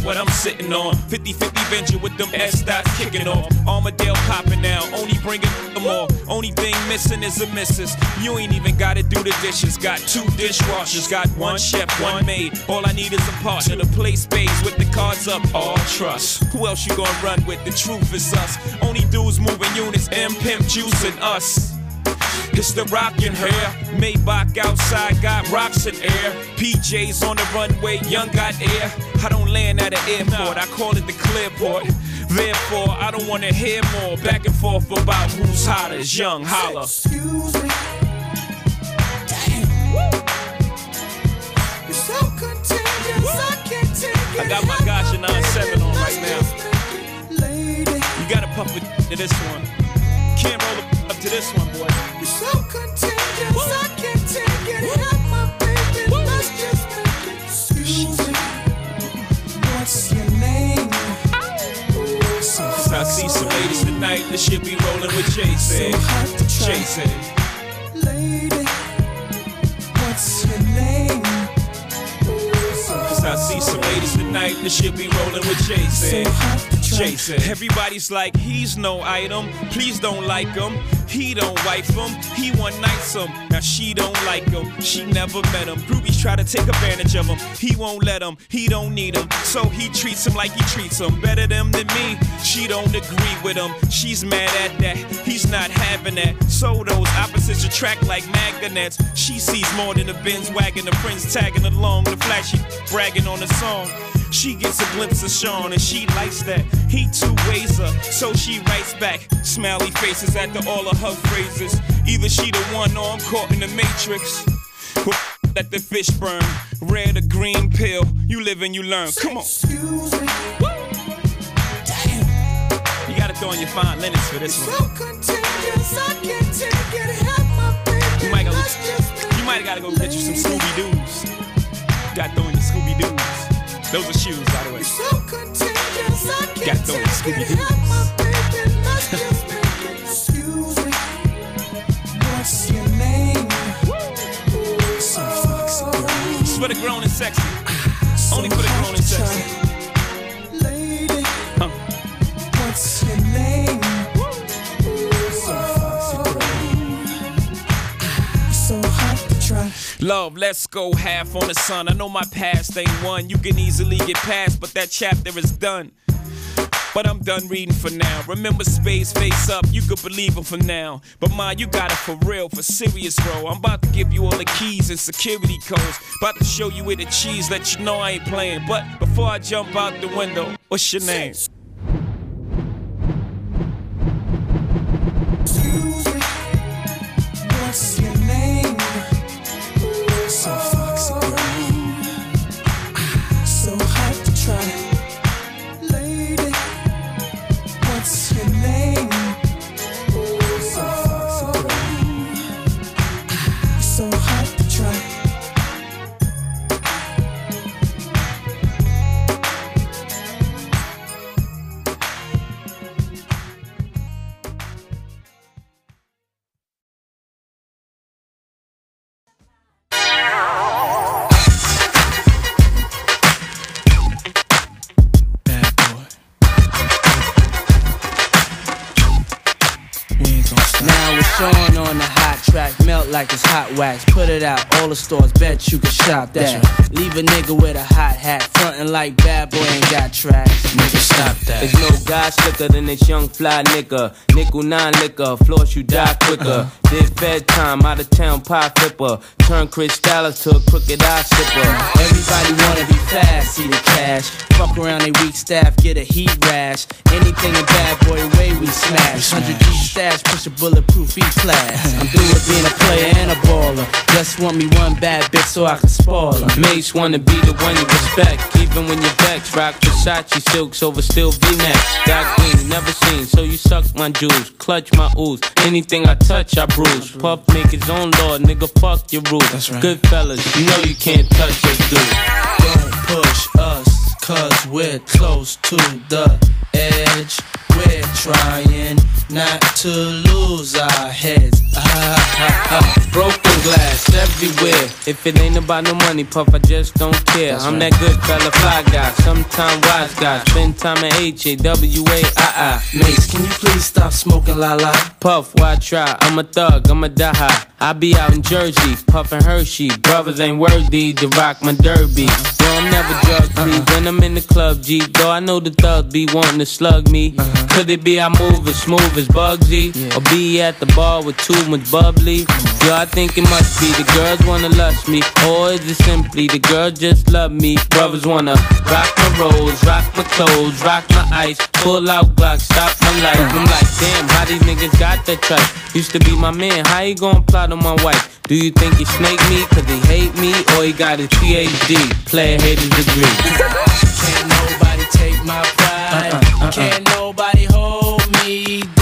What I'm sitting on. 50 50 venture with them S dots kicking off. Armadale popping now, only bringing them all. Only thing missing is a missus. You ain't even gotta do the dishes. Got two dishwashers, got one chef, one maid. All I need is a partner to play spades with the cards up. All trust. Who else you gonna run with? The truth is us. Only dudes moving units, M Pimp Juice and us. It's the rockin' hair. Maybach outside got rocks in air. PJs on the runway, young got air. I don't land at an airport, I call it the clearport. Therefore, I don't wanna hear more back and forth about who's hotter. Young holla. I got my Gasha 97 on right now. You gotta puff it to this one. Can't roll it to this one, boy. You're so contagious, I can't take it. Help my baby, let's just make it. Excuse me, what's your name? I see some ladies tonight that should be rolling with Jason. Jason. Lady, what's your name? Cause I see some ladies tonight that should be rolling with Jason. Jason. Everybody's like, he's no item. Please don't like him. He don't wife him. He one nights him. Now she don't like him. She never met him. Groupies try to take advantage of him. He won't let him. He don't need him. So he treats him like he treats him. Better them than me. She don't agree with him. She's mad at that. He's not having that. So those opposites attract like magnets. She sees more than the Benz wagon. The friends tagging along. The flashy bragging on the song. She gets a glimpse of Shawn and she likes that. He two ways her, so she writes back. Smiley faces after all of her phrases. Either she the one or I'm caught in the matrix. <laughs> Let the fish burn. Red or green pill. You live and you learn. Come on. You gotta throw in your fine linens for this one. So contagious, I can't take it. Help my baby, You might, go, let's just make you might gotta go get you some Scooby Doo's. Gotta throw in your Scooby Doo's. Those are shoes, by the way. So contagious, I Gotta can't take Scooby. Doo's. Help my baby, let's just make it. Excuse me, what's your name? So foxy girl. It's for the grown and sexy. Only for the grown and sexy. Lady, Huh. what's your name? Love, let's go half on the sun. I know my past ain't one you can easily get past, but that chapter is done. But I'm done reading for now. Remember space face up, you could believe him for now. But ma, you got it for real, for serious, bro. I'm about to give you all the keys and security codes. About to show you where the cheese, let you know I ain't playing. But before I jump out the window, what's your name? It out, all the stores bet you can shop that. Leave a nigga with a hot hat, frontin' like bad boy ain't got tracks. Nigga, stop that. There's no guy slicker than this young fly nigga. Nickel nine liquor, floss you die quicker. Did fed time, out of town pie flipper. Turn Chris Dallas to a crooked eye sipper. Everybody wanna be fast, see the cash. Fuck around they weak staff, get a heat rash. Anything in bad boy way we smash. 100 G stash, push a bulletproof E class. <laughs> I'm through with being a player and a baller. Just want me one bad bitch so I can spoil her. Mates wanna be the one you respect, even when you're vexed. Rock Versace silks over still V-necks. Got green, never seen, so you suck my jewels, clutch my ooze. Anything I touch, I bruise. Puff make his own law, nigga. Fuck your rules. Good fellas, you know you can't touch us, dude. Don't push us, cause we're close to the edge. We're trying not to lose our heads. Ah, ah, ah. Broken glass everywhere. If it ain't about no money, puff, I just don't care. I'm that good fella, fly guy, sometime wise guy. Spend time at H A W A I I. Mase, can you please stop smoking la la? Puff, why try? I'm a thug, I'm a die high. I be out in Jersey, puffin' Hershey. Brothers ain't worthy to rock my derby. Yo, I'm never drug free uh-huh. when I'm in the club, G. Though I know the thugs be wanting to slug me. Uh-huh. Could it be I move as smooth as Bugsy? Or be at the bar with too much bubbly? Yo, I think it must be the girls wanna lust me. Or is it simply the girls just love me? Brothers wanna rock my rolls, rock my clothes, rock my ice. Pull out Glock, stop my life. I'm like, damn, how these niggas got that trust? Used to be my man, how you gon' plot on my wife? Do you think he snake me cause he hate me? Or he got a PhD, player haters degree? Can't nobody take my pride. Uh-uh, uh-uh. Can't nobody hold me down.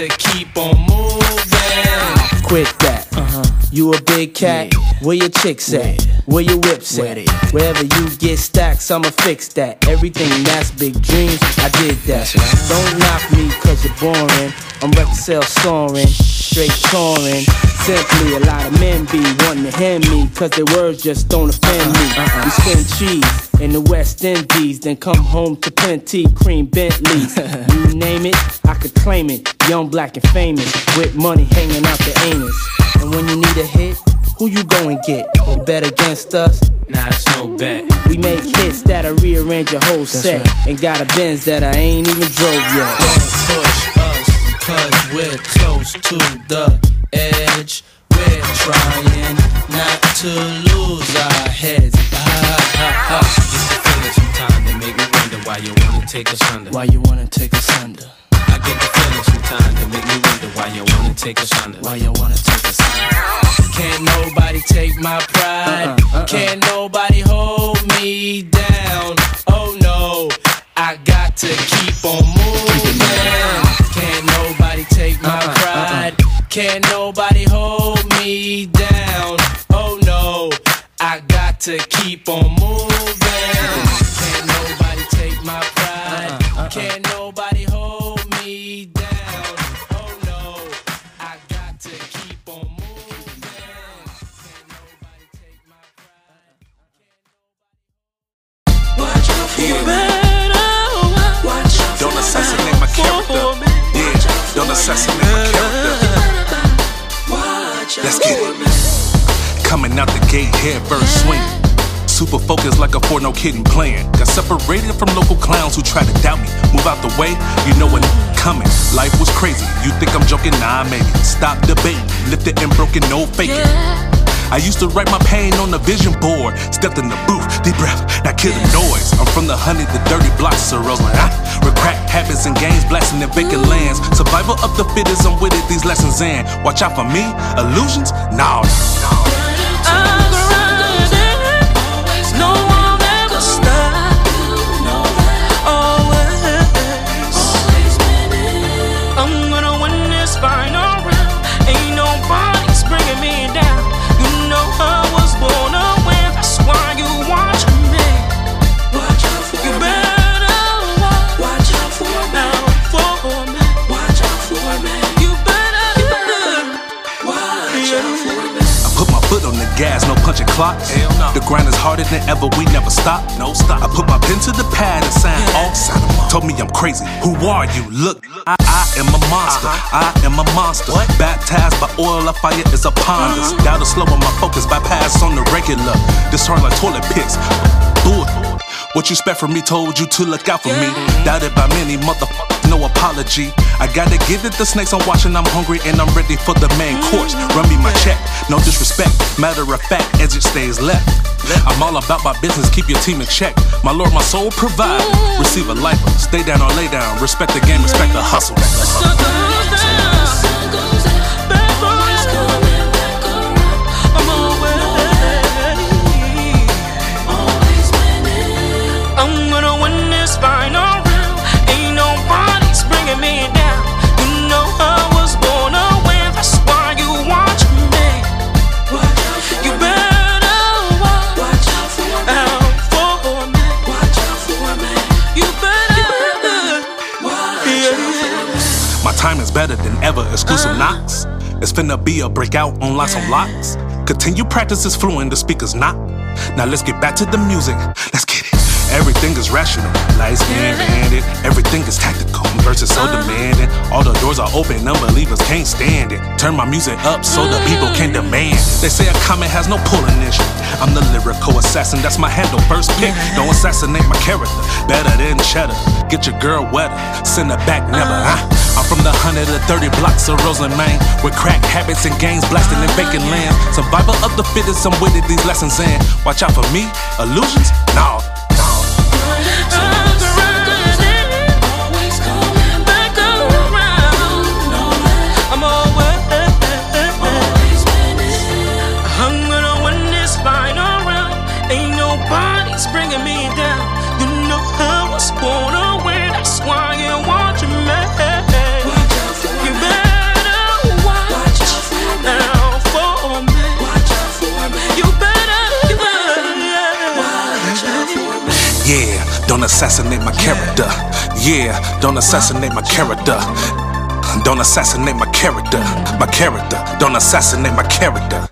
No, I got to keep on moving. Quit that. Uh-huh. You a big cat? Where your chicks at? Where your whips at? Wherever you get stacks, I'ma fix that. Everything that's big dreams, I did that. Don't knock me cause you're boring. I'm record sales soaring, straight touring. Simply, a lot of men be wanting to hand me cause their words just don't offend me. You spend cheese in the West Indies, then come home to plenty cream Bentleys. <laughs> you name it, I could claim it. Young, black, and famous, with money hanging out the anus. And when you need a hit, who you go and get? You bet against us? Nah, it's no bet. We make hits that'll rearrange your whole set. And got a Benz that I ain't even drove yet. Don't push us, cause we're close to the edge. We're trying not to lose our heads. Ah, It's the feeling sometimes that make me wonder why you wanna take us under. Why you wanna take us under? I get the feeling sometimes that make me wonder why you wanna take us under. Why you wanna take us under? Can't nobody take my pride. Uh-uh, uh-uh. Can't nobody hold me down. Oh no, I got to keep on moving. Can't nobody take my uh-uh, pride. Can't nobody hold me down. Oh no, I got to keep on moving. Can't nobody take my pride. Uh-uh. Can't nobody hold me down. Oh no, I got to keep on moving. Watch out for me. Don't assassinate my character. Yeah, don't assassinate my character. Let's get it. Coming out the gate, head first swing. Super focused like a for no kidding plan. Got separated from local clowns who try to doubt me. Move out the way, you know when coming. Life was crazy. You think I'm joking? Nah, maybe. Stop debating. Lifted and broken, no faking. I used to write my pain on the vision board. Stepped in the booth, deep breath, now kill the noise. I'm from the honey, the dirty blocks, so rose like ah. Habits and games, blasting in vacant lands. Survival of the fittest, I'm with it, these lessons in. Watch out for me, illusions? Nah. Clocks. The grind is harder than ever, we never stop. No stop. I put my pen to the pad and signed all. sign Told me I'm crazy. Who are you? Look, I, I am a monster. I am a monster. Baptized by oil of fire is upon us. Doubt is slow on my focus, bypass on the regular. This hard like toilet picks. Bull. What you expect from me told you to look out for me. Doubted by many, motherfuckers, no apology. I gotta give it the snakes I'm watching, I'm hungry and I'm ready for the main mm. course. Run me my check, no disrespect. Matter of fact, as it stays left. I'm all about my business, keep your team in check. My lord, my soul provide. Mm. Receive a lifer, stay down or lay down. Respect the game, respect the hustle. Is better than ever. Exclusive uh-huh. knocks. It's finna be a breakout on lots of locks. Continue practice is fluent, the speakers not. Now let's get back to the music. Let's get it. Everything is rational. Lights being banded. Everything is tactical. Verses so uh-huh. demanding. All the doors are open. Unbelievers can't stand it. Turn my music up so the people can mm. demand. it. They say a comment has no pulling issue. I'm the lyrical assassin. That's my handle. First pick. Don't assassinate my character. Better than cheddar. Get your girl wetter. Send her back never. Huh? I'm from the 130 blocks of Roseland, Maine, with crack habits and gangs blasting in vacant lands. Survival of the fittest, I'm with it, these lessons in. Watch out for me, illusions? No. Assassinate my character. Yeah, don't assassinate my character. Don't assassinate my character. My character. Don't assassinate my character.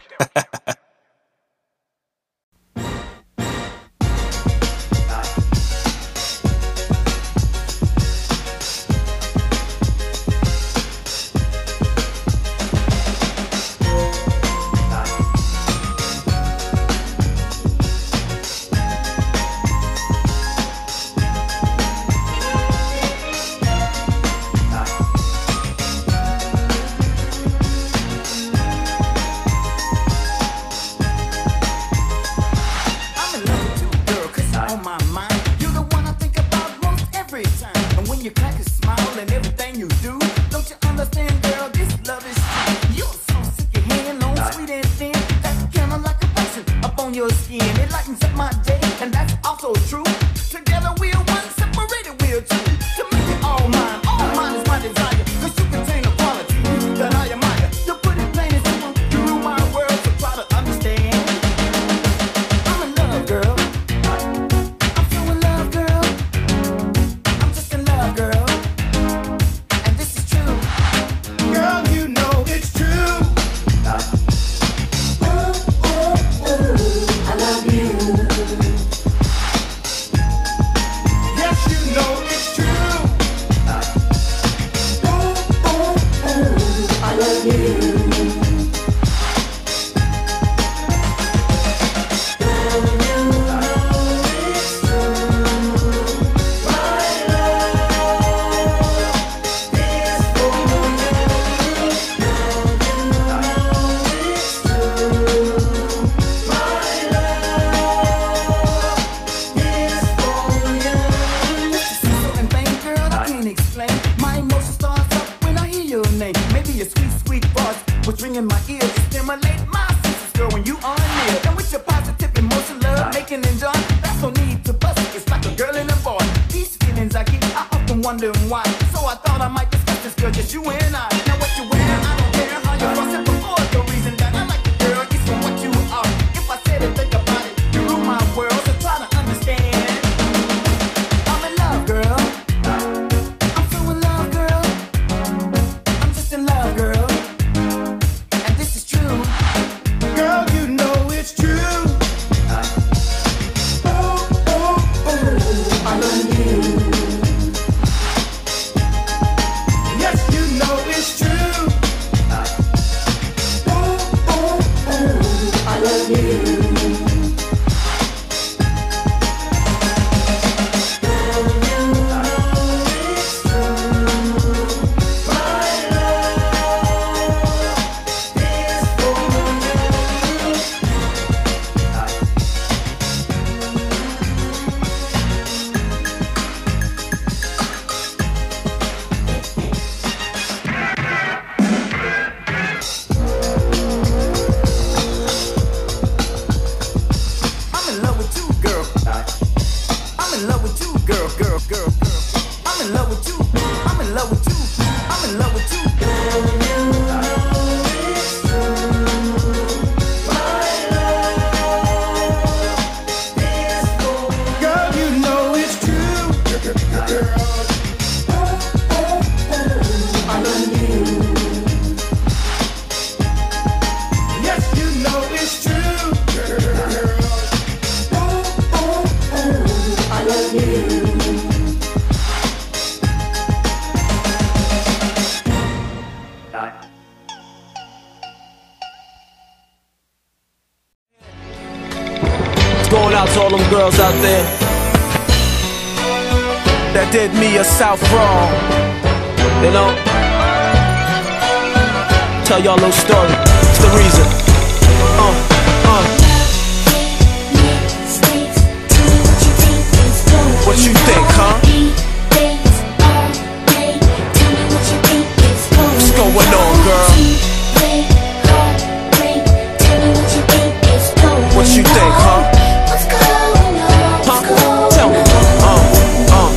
Yo, uh,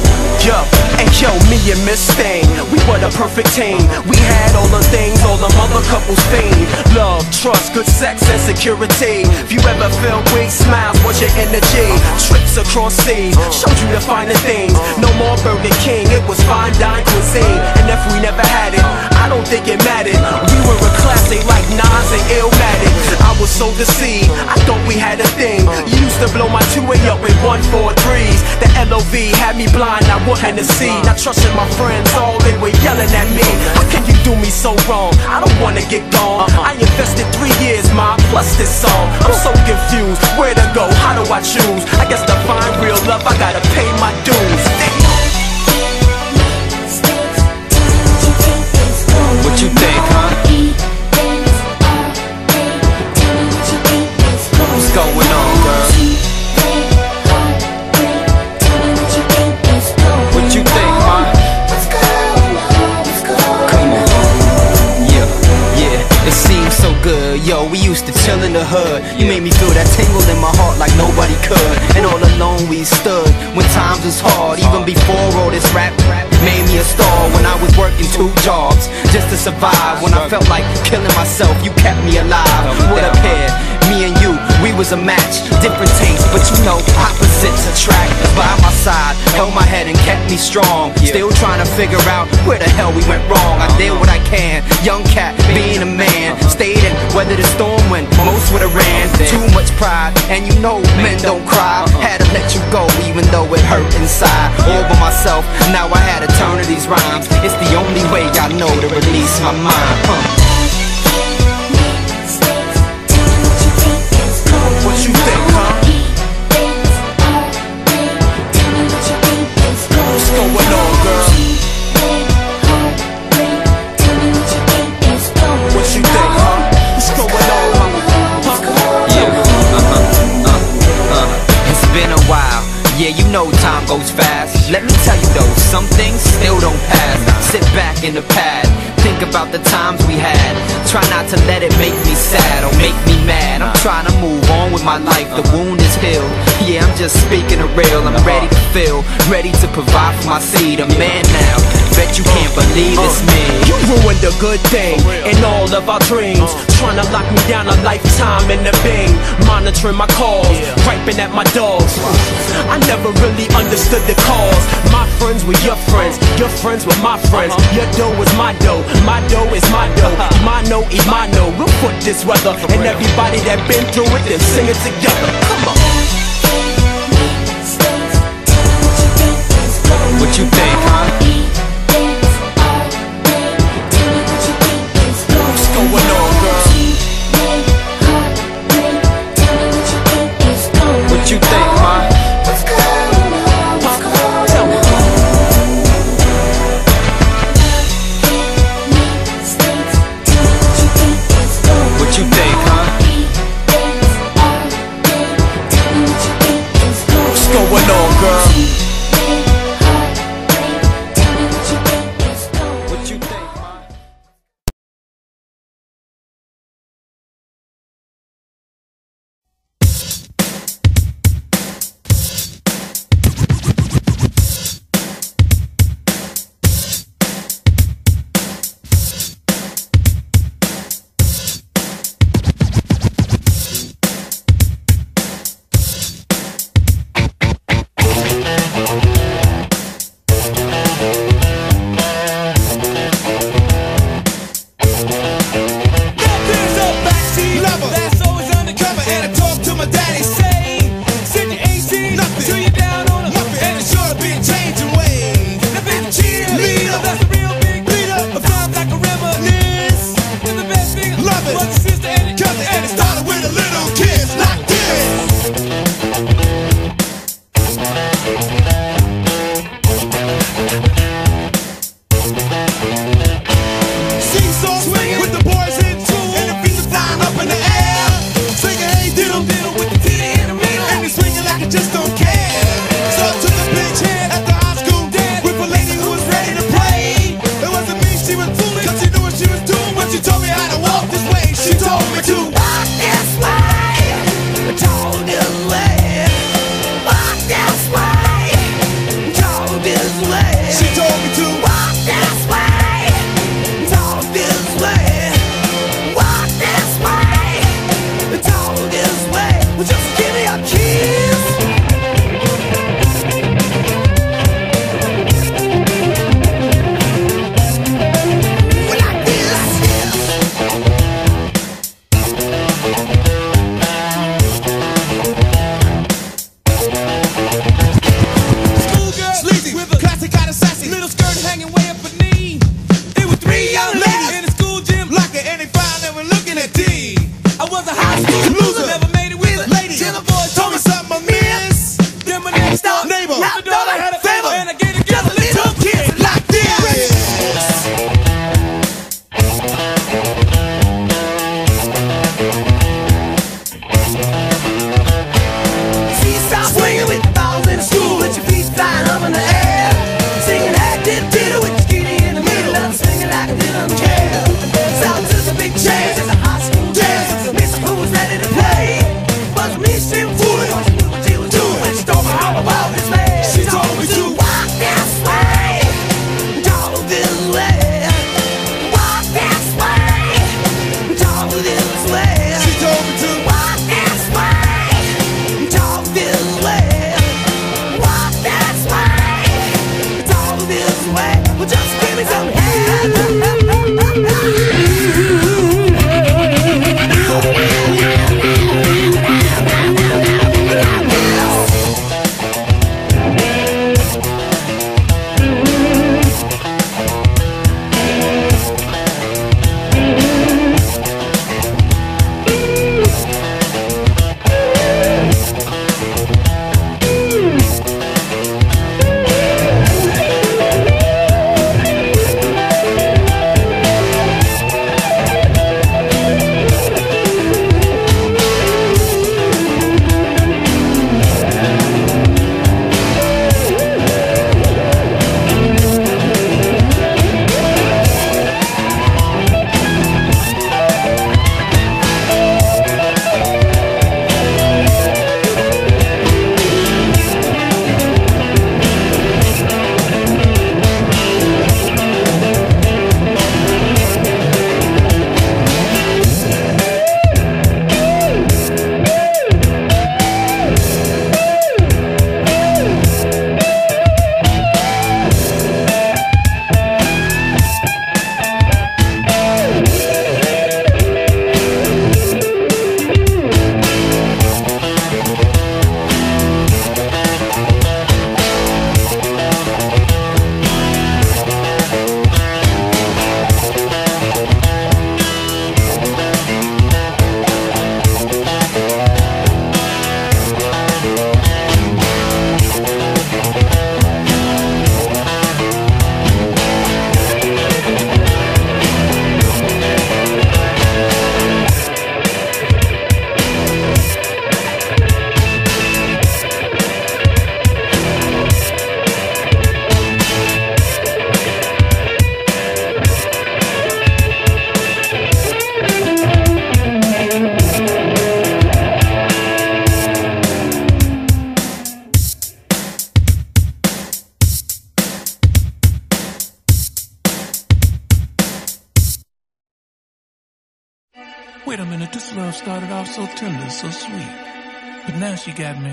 uh, and yo, me and Miss Stain, we a perfect team. We had all the things all the other couples fiend. Love, trust, good sex, and security. If you ever feel weak, smiles, what's your energy? Trips across seas, showed you the finer things. No more Burger King, it was fine dine cuisine. And if we never had it, I don't think it mattered. We were a classic like Nas and Illmatic. I was so deceived, I thought we had a thing. You used to blow my two-way up with one four threes. The LOV had me blind, I wanted to see. Not trusting my friends, all they were yelling at me. How can you do me so wrong? I don't wanna get gone. Uh-huh. I invested three years, ma, plus this song. I'm so confused. Where to go? How do I choose? I guess to find real love, I gotta pay my dues. What you think, huh? Used to chill in the hood. You made me feel that tingle in my heart like nobody could. And all alone we stood when times was hard. Even before all this rap made me a star. When I was working two jobs just to survive. When I felt like killing myself, you kept me alive. What a pair. Me and you, we was a match. Different tastes, but you know, opposites attract. By my side, held my head and kept me strong. Still trying to figure out where the hell we went wrong. I did what I can. Young cat, being a man. Uh-huh. Stayed and weathered the storm when most would've ran. Too much pride, and you know men don't cry. Uh-huh. Had to let you go, even though it hurt inside. All by myself, now I had to turn to these rhymes. It's the only way I know to release my mind. Huh. In the pad, think about the times we had. Try not to let it make me sad or make me mad. I'm trying to move on with my life. The wound is healed. Yeah, I'm just speaking the real. I'm ready to feel, ready to provide for my seed. A man now. Bet you can't believe it's me. You ruined a good thing and all of our dreams. Trying to lock me down a lifetime in the bing. Monitoring my calls, griping at my dogs. I never really understood the cause. My friends were your friends, your friends were my friends. Your dough was my dough, my dough is my dough. Uh-huh. My no is my no. We'll put this weather and everybody that been through it, then sing it together. Come on. What you think, huh? What's going on,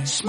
she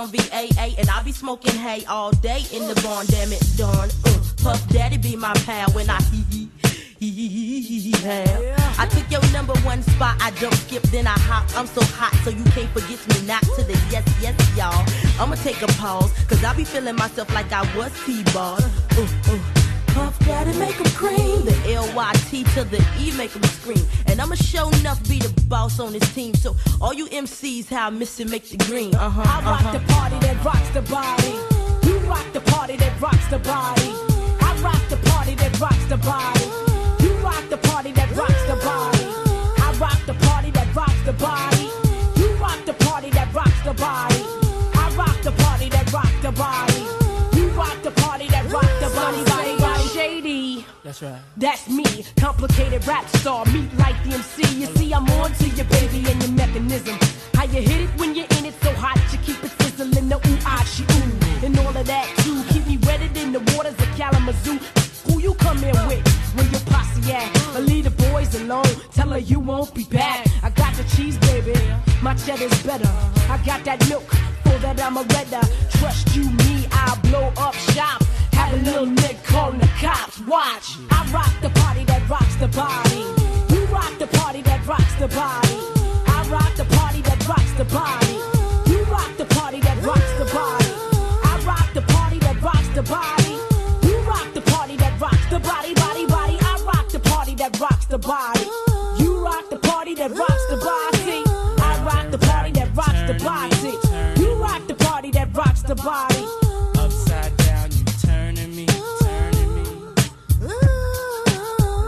from VA, and I be smoking hay all day in the barn. Damn it, darn. Uh, Puff Daddy be my pal when I hee hee. have. I took your number one spot, I jump skip, then I hop. I'm so hot, so you can't forget me. Not to the yes, yes, y'all. I'ma take a pause, cause I be feeling myself like I was T-Ball. Uh, uh. Puff Daddy make 'em cream. The L-Y-T to the E make 'em scream. And I'ma show enough be the boss on this team. So all you MCs, how I miss it, make the green. Uh-huh, I rock uh-huh. the party that rocks the body. You rock the party that rocks the body. I rock the party that rocks the body. You rock the party that rocks the body. I rock the party that rocks the body. That's right. That's me, complicated rap star, meet like the MC. You see, I'm on to your baby and your mechanism. How you hit it when you're in it so hot, you keep it sizzling, the ooh, ah, she ooh. And all of that too, keep me wetted in the waters of Kalamazoo. Who you come in with? Where your at? Or leave the boys alone, tell her you won't be back. I got the cheese, baby, my cheddar's better. I got that milk, for that I'm a redder. Trust you, me, I'll blow up shop. Have a little nick calling the cops. Watch, I rock the party that rocks the body. You rock the party that rocks the body. I rock the party that rocks the body. You rock the party that rocks the body. I rock the party that rocks the body. The body. You rock the party that rocks the body. I rock the party that rocks the body. You rock the party that rocks the body. Upside down, you turning me, turning me.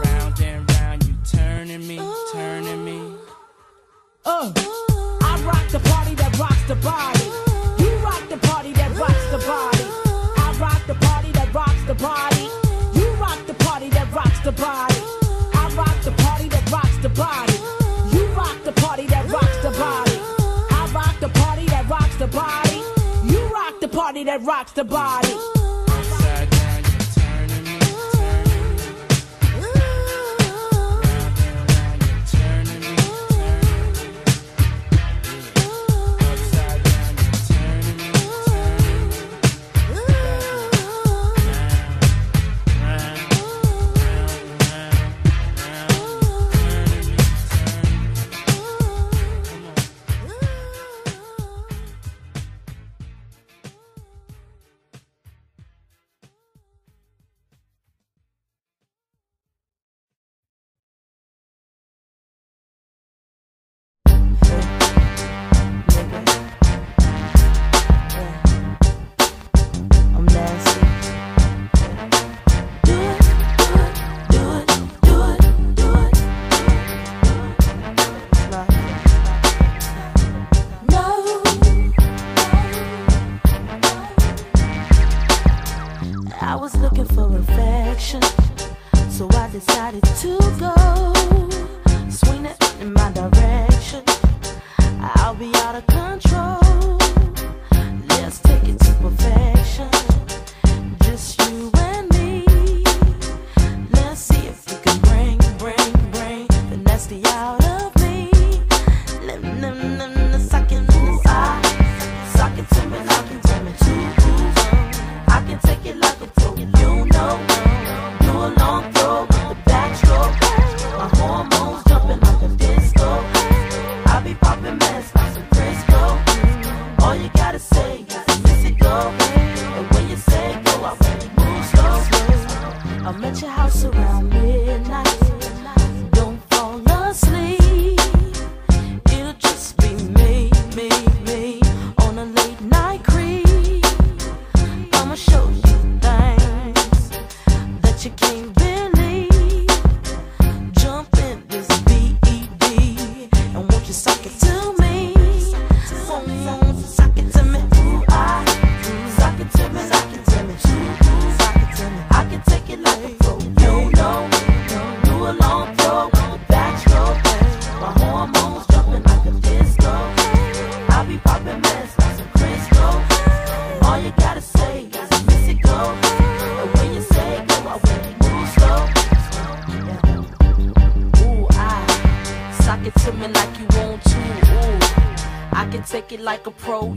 Round and round, you turning me, turning me. Uh, I rock the party that rocks the body. Party that rocks the body. Be out of control. Let's take it to perfection. Like a pro,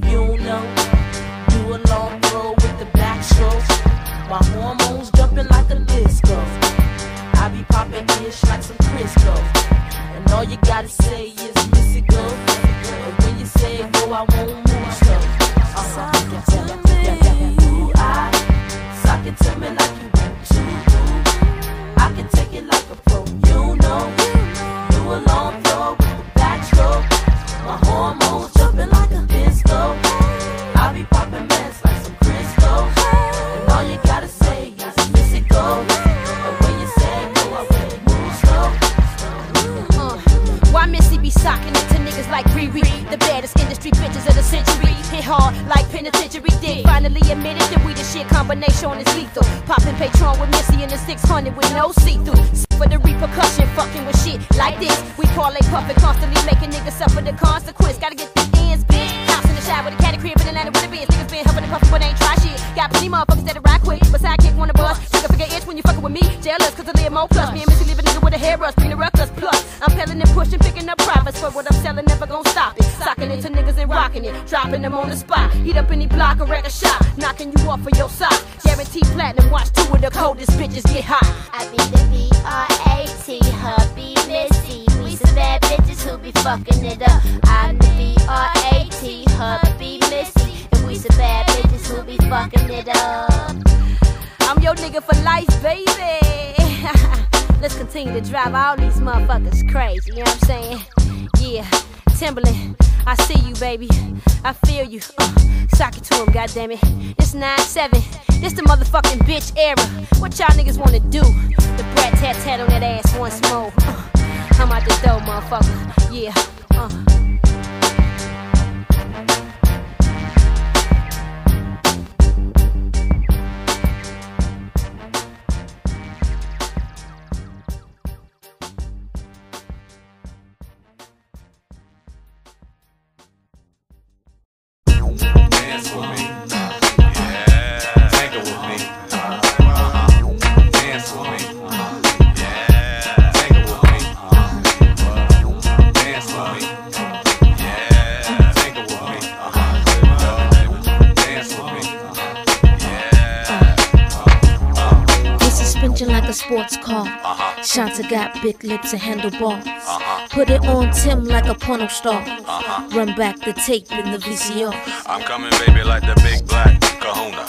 Shanta got big lips and handlebars. Uh-huh. Put it on Tim like a porno star. Uh-huh. Run back the tape in the VCR. I'm coming, baby, like the big black kahuna.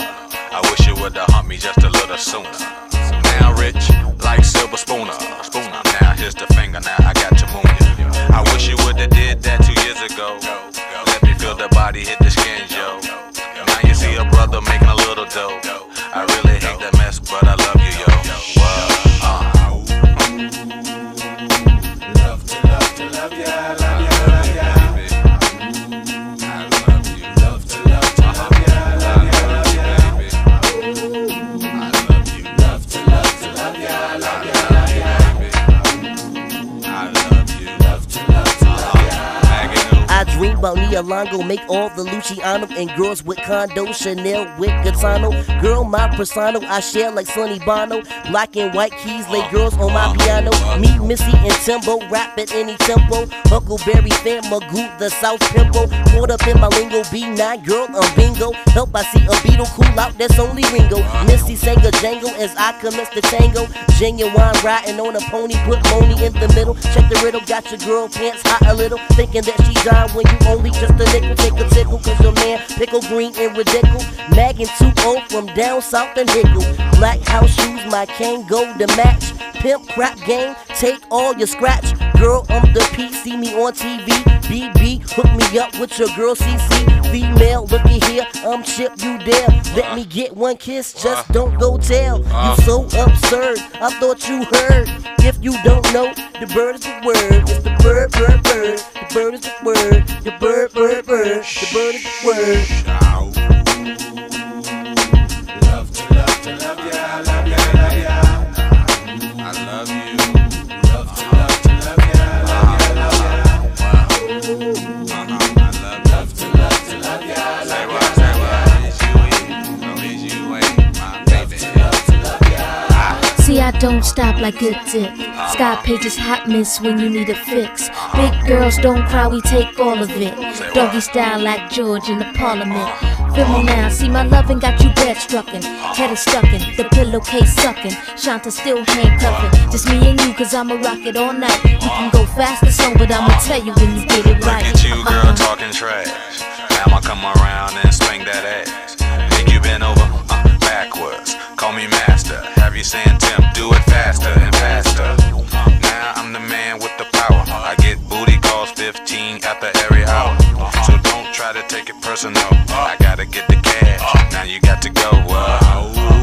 I wish you would've humped me just a little sooner. Now rich, like silver spooner. Spooner. Now here's the finger, now I got your moon. I wish you would've did that two years ago. Let me feel the body hit the about Nia Longo, make all the Luciano and girls with condo, Chanel with Gaetano. Girl, my persona, I share like Sonny Bono. Black and white keys, lay girls on my piano. Me, Missy, and Timbo, rap at any tempo. Huckleberry fan, Magoo, the South Pimple. Caught up in my lingo, B9, girl, I'm bingo. Help, I see a beetle cool out, that's only Ringo. Missy sang a jangle as I commence the tango. Genuine riding on a pony, put Moni in the middle. Check the riddle, got your girl pants hot a little. Thinking that she died when you only just a nickel. Take a tickle, cause your man pickle green and ridiculous. Mag and 2 from down south and Hickle. Black house shoes, my cane go to match. Pimp crap game, take all your scratch. Girl, I'm the P, see me on TV. BB, hook me up with your girl CC. Female, looky here, I'm Chip, you there. Let me get one kiss, just uh-huh. don't go tell. You uh-huh. so absurd, I thought you heard. If you don't know, the bird is the word. It's the bird, bird, bird. The bird is the word. The bird, bird, bird. The bird is the word. Don't stop like good dick. Scott Page's hot miss when you need a fix. Big girls don't cry, we take all of it. Doggy style like George in the parliament. Feel me now, see my loving got you bed struckin'. Head is stuckin', the pillowcase suckin'. Shanta still handcuffin'. Just me and you, cause I'ma rock it all night. You can go fast or slow, but I'ma tell you when you get it right. Look at you, girl, talking trash. Now I'ma come around and swing that ass. Make you bend over uh, backwards. Call me master. You saying, Tim, do it faster and faster. Now I'm the man with the power. I get booty calls 15 after every hour. So don't try to take it personal. I gotta get the cash. Now you got to go. Uh,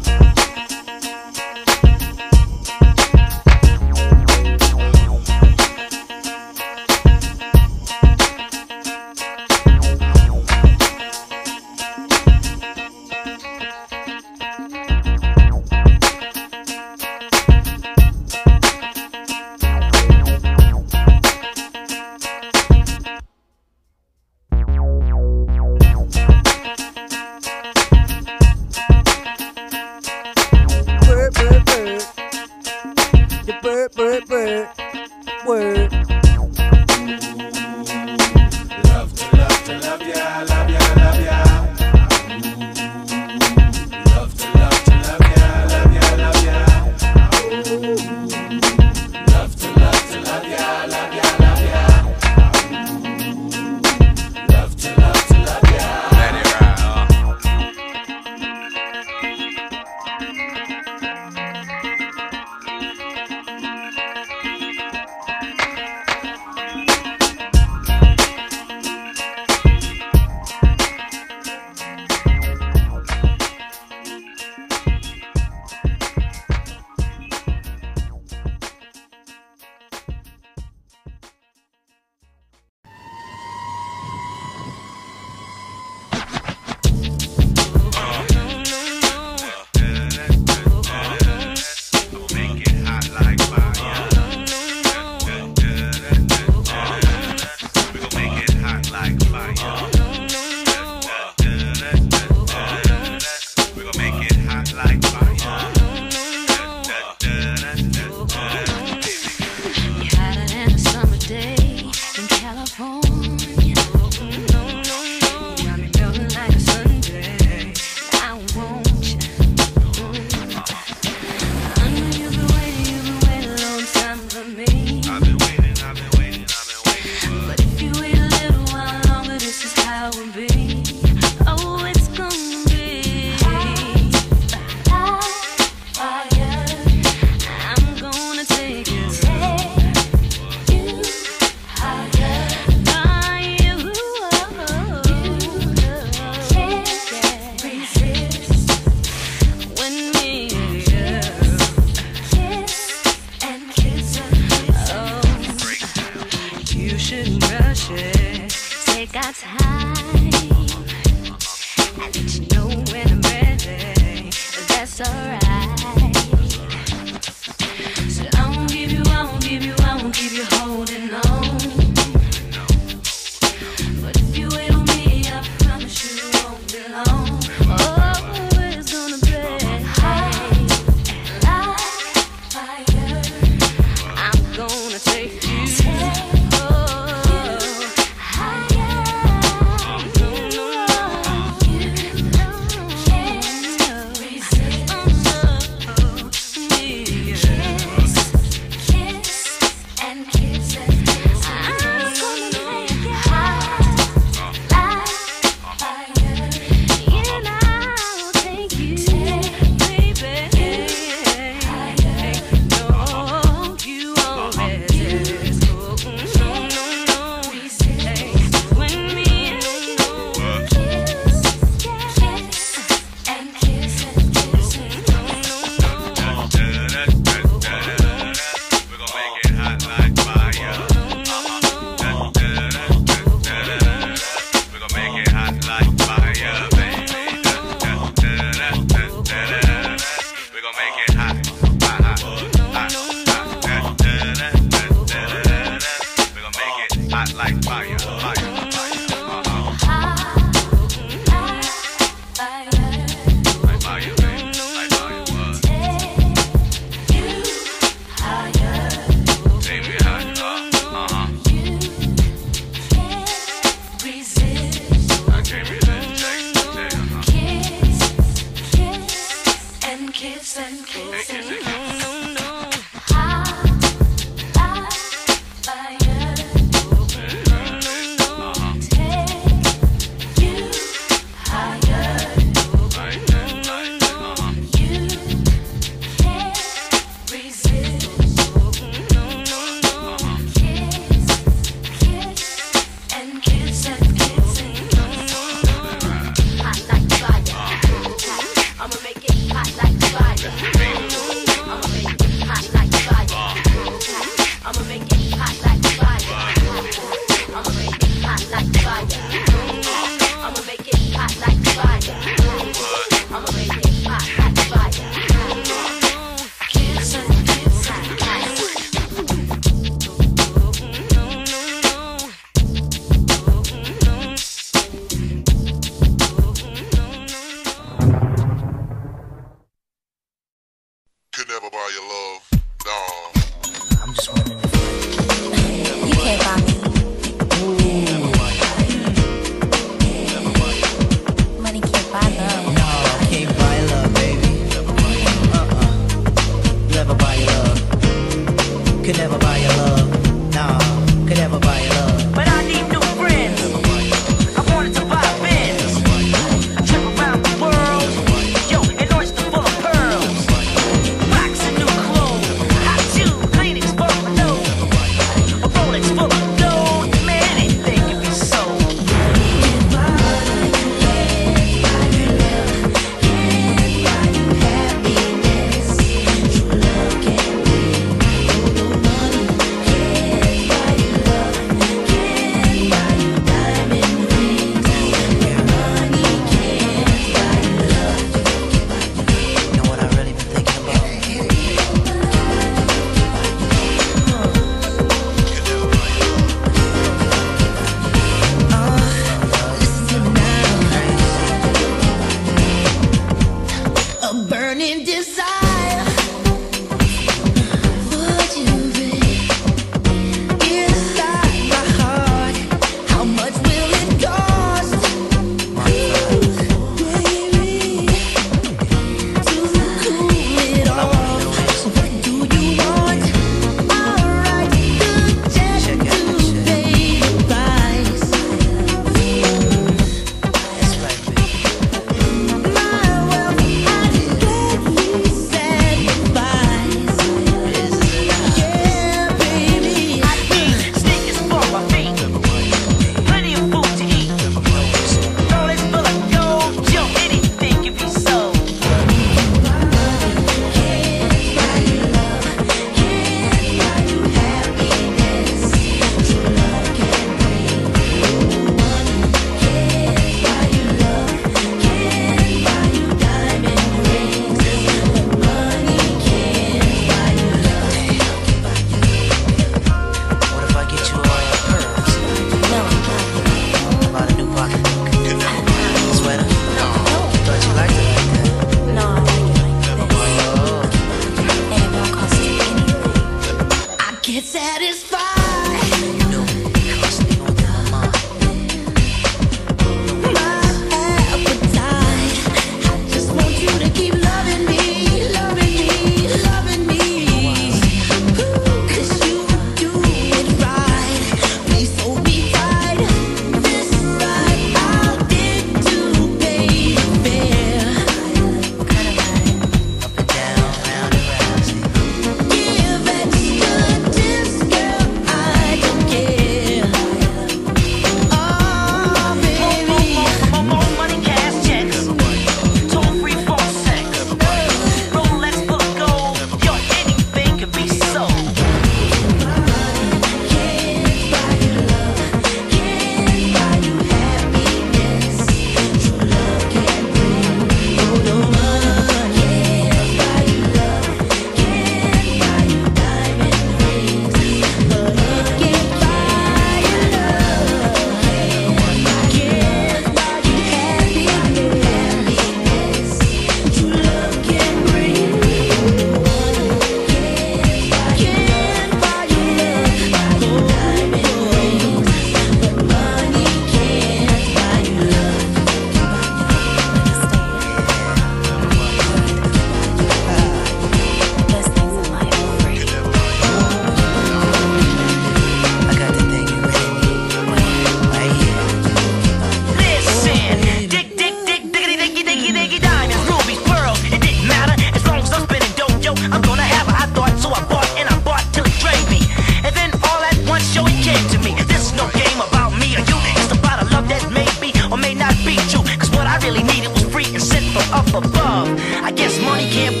can't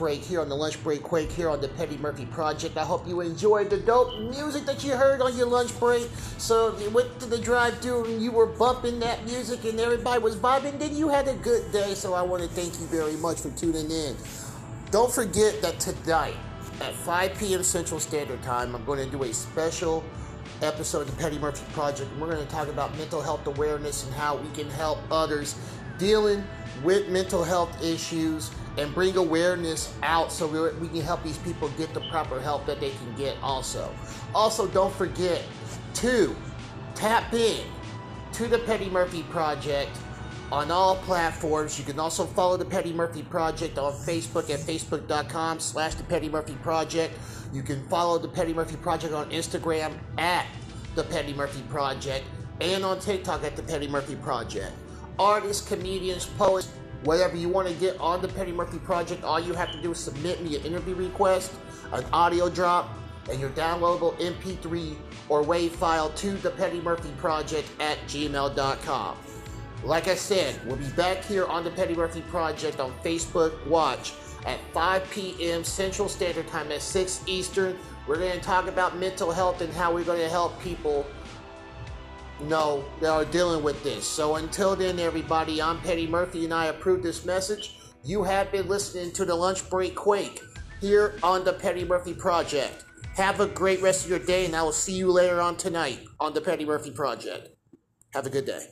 break here on the Lunch Break Quake here on the Petty Murphy Project. I hope you enjoyed the dope music that you heard on your lunch break. So if you went to the drive-thru and you were bumping that music and everybody was vibing, then you had a good day. So I want to thank you very much for tuning in. Don't forget that tonight at 5 p.m. Central Standard Time, I'm going to do a special episode of the Petty Murphy Project. We're going to talk about mental health awareness and how we can help others dealing with mental health issues and bring awareness out so we we can help these people get the proper help that they can get also. Also, don't forget to tap in to the Petty Murphy Project on all platforms. You can also follow the Petty Murphy Project on Facebook at facebook.com slash the Petty Murphy Project. You can follow the Petty Murphy Project on Instagram at the Petty Murphy Project and on TikTok at the Petty Murphy Project. Artists, comedians, poets, whatever you want to get on the Petty Murphy Project, all you have to do is submit me an interview request, an audio drop, and your downloadable MP3 or WAV file to the Petty Murphy Project at gmail.com. Like I said, we'll be back here on the Petty Murphy Project on Facebook Watch at 5 p.m. Central Standard Time at 6 Eastern. We're going to talk about mental health and how we're going to help people know that are dealing with this. So until then, everybody, I'm Petty Murphy and I approve this message. You have been listening to the Lunch Break Quake here on the Petty Murphy Project. Have a great rest of your day, and I will see you later on tonight on the Petty Murphy Project. Have a good day.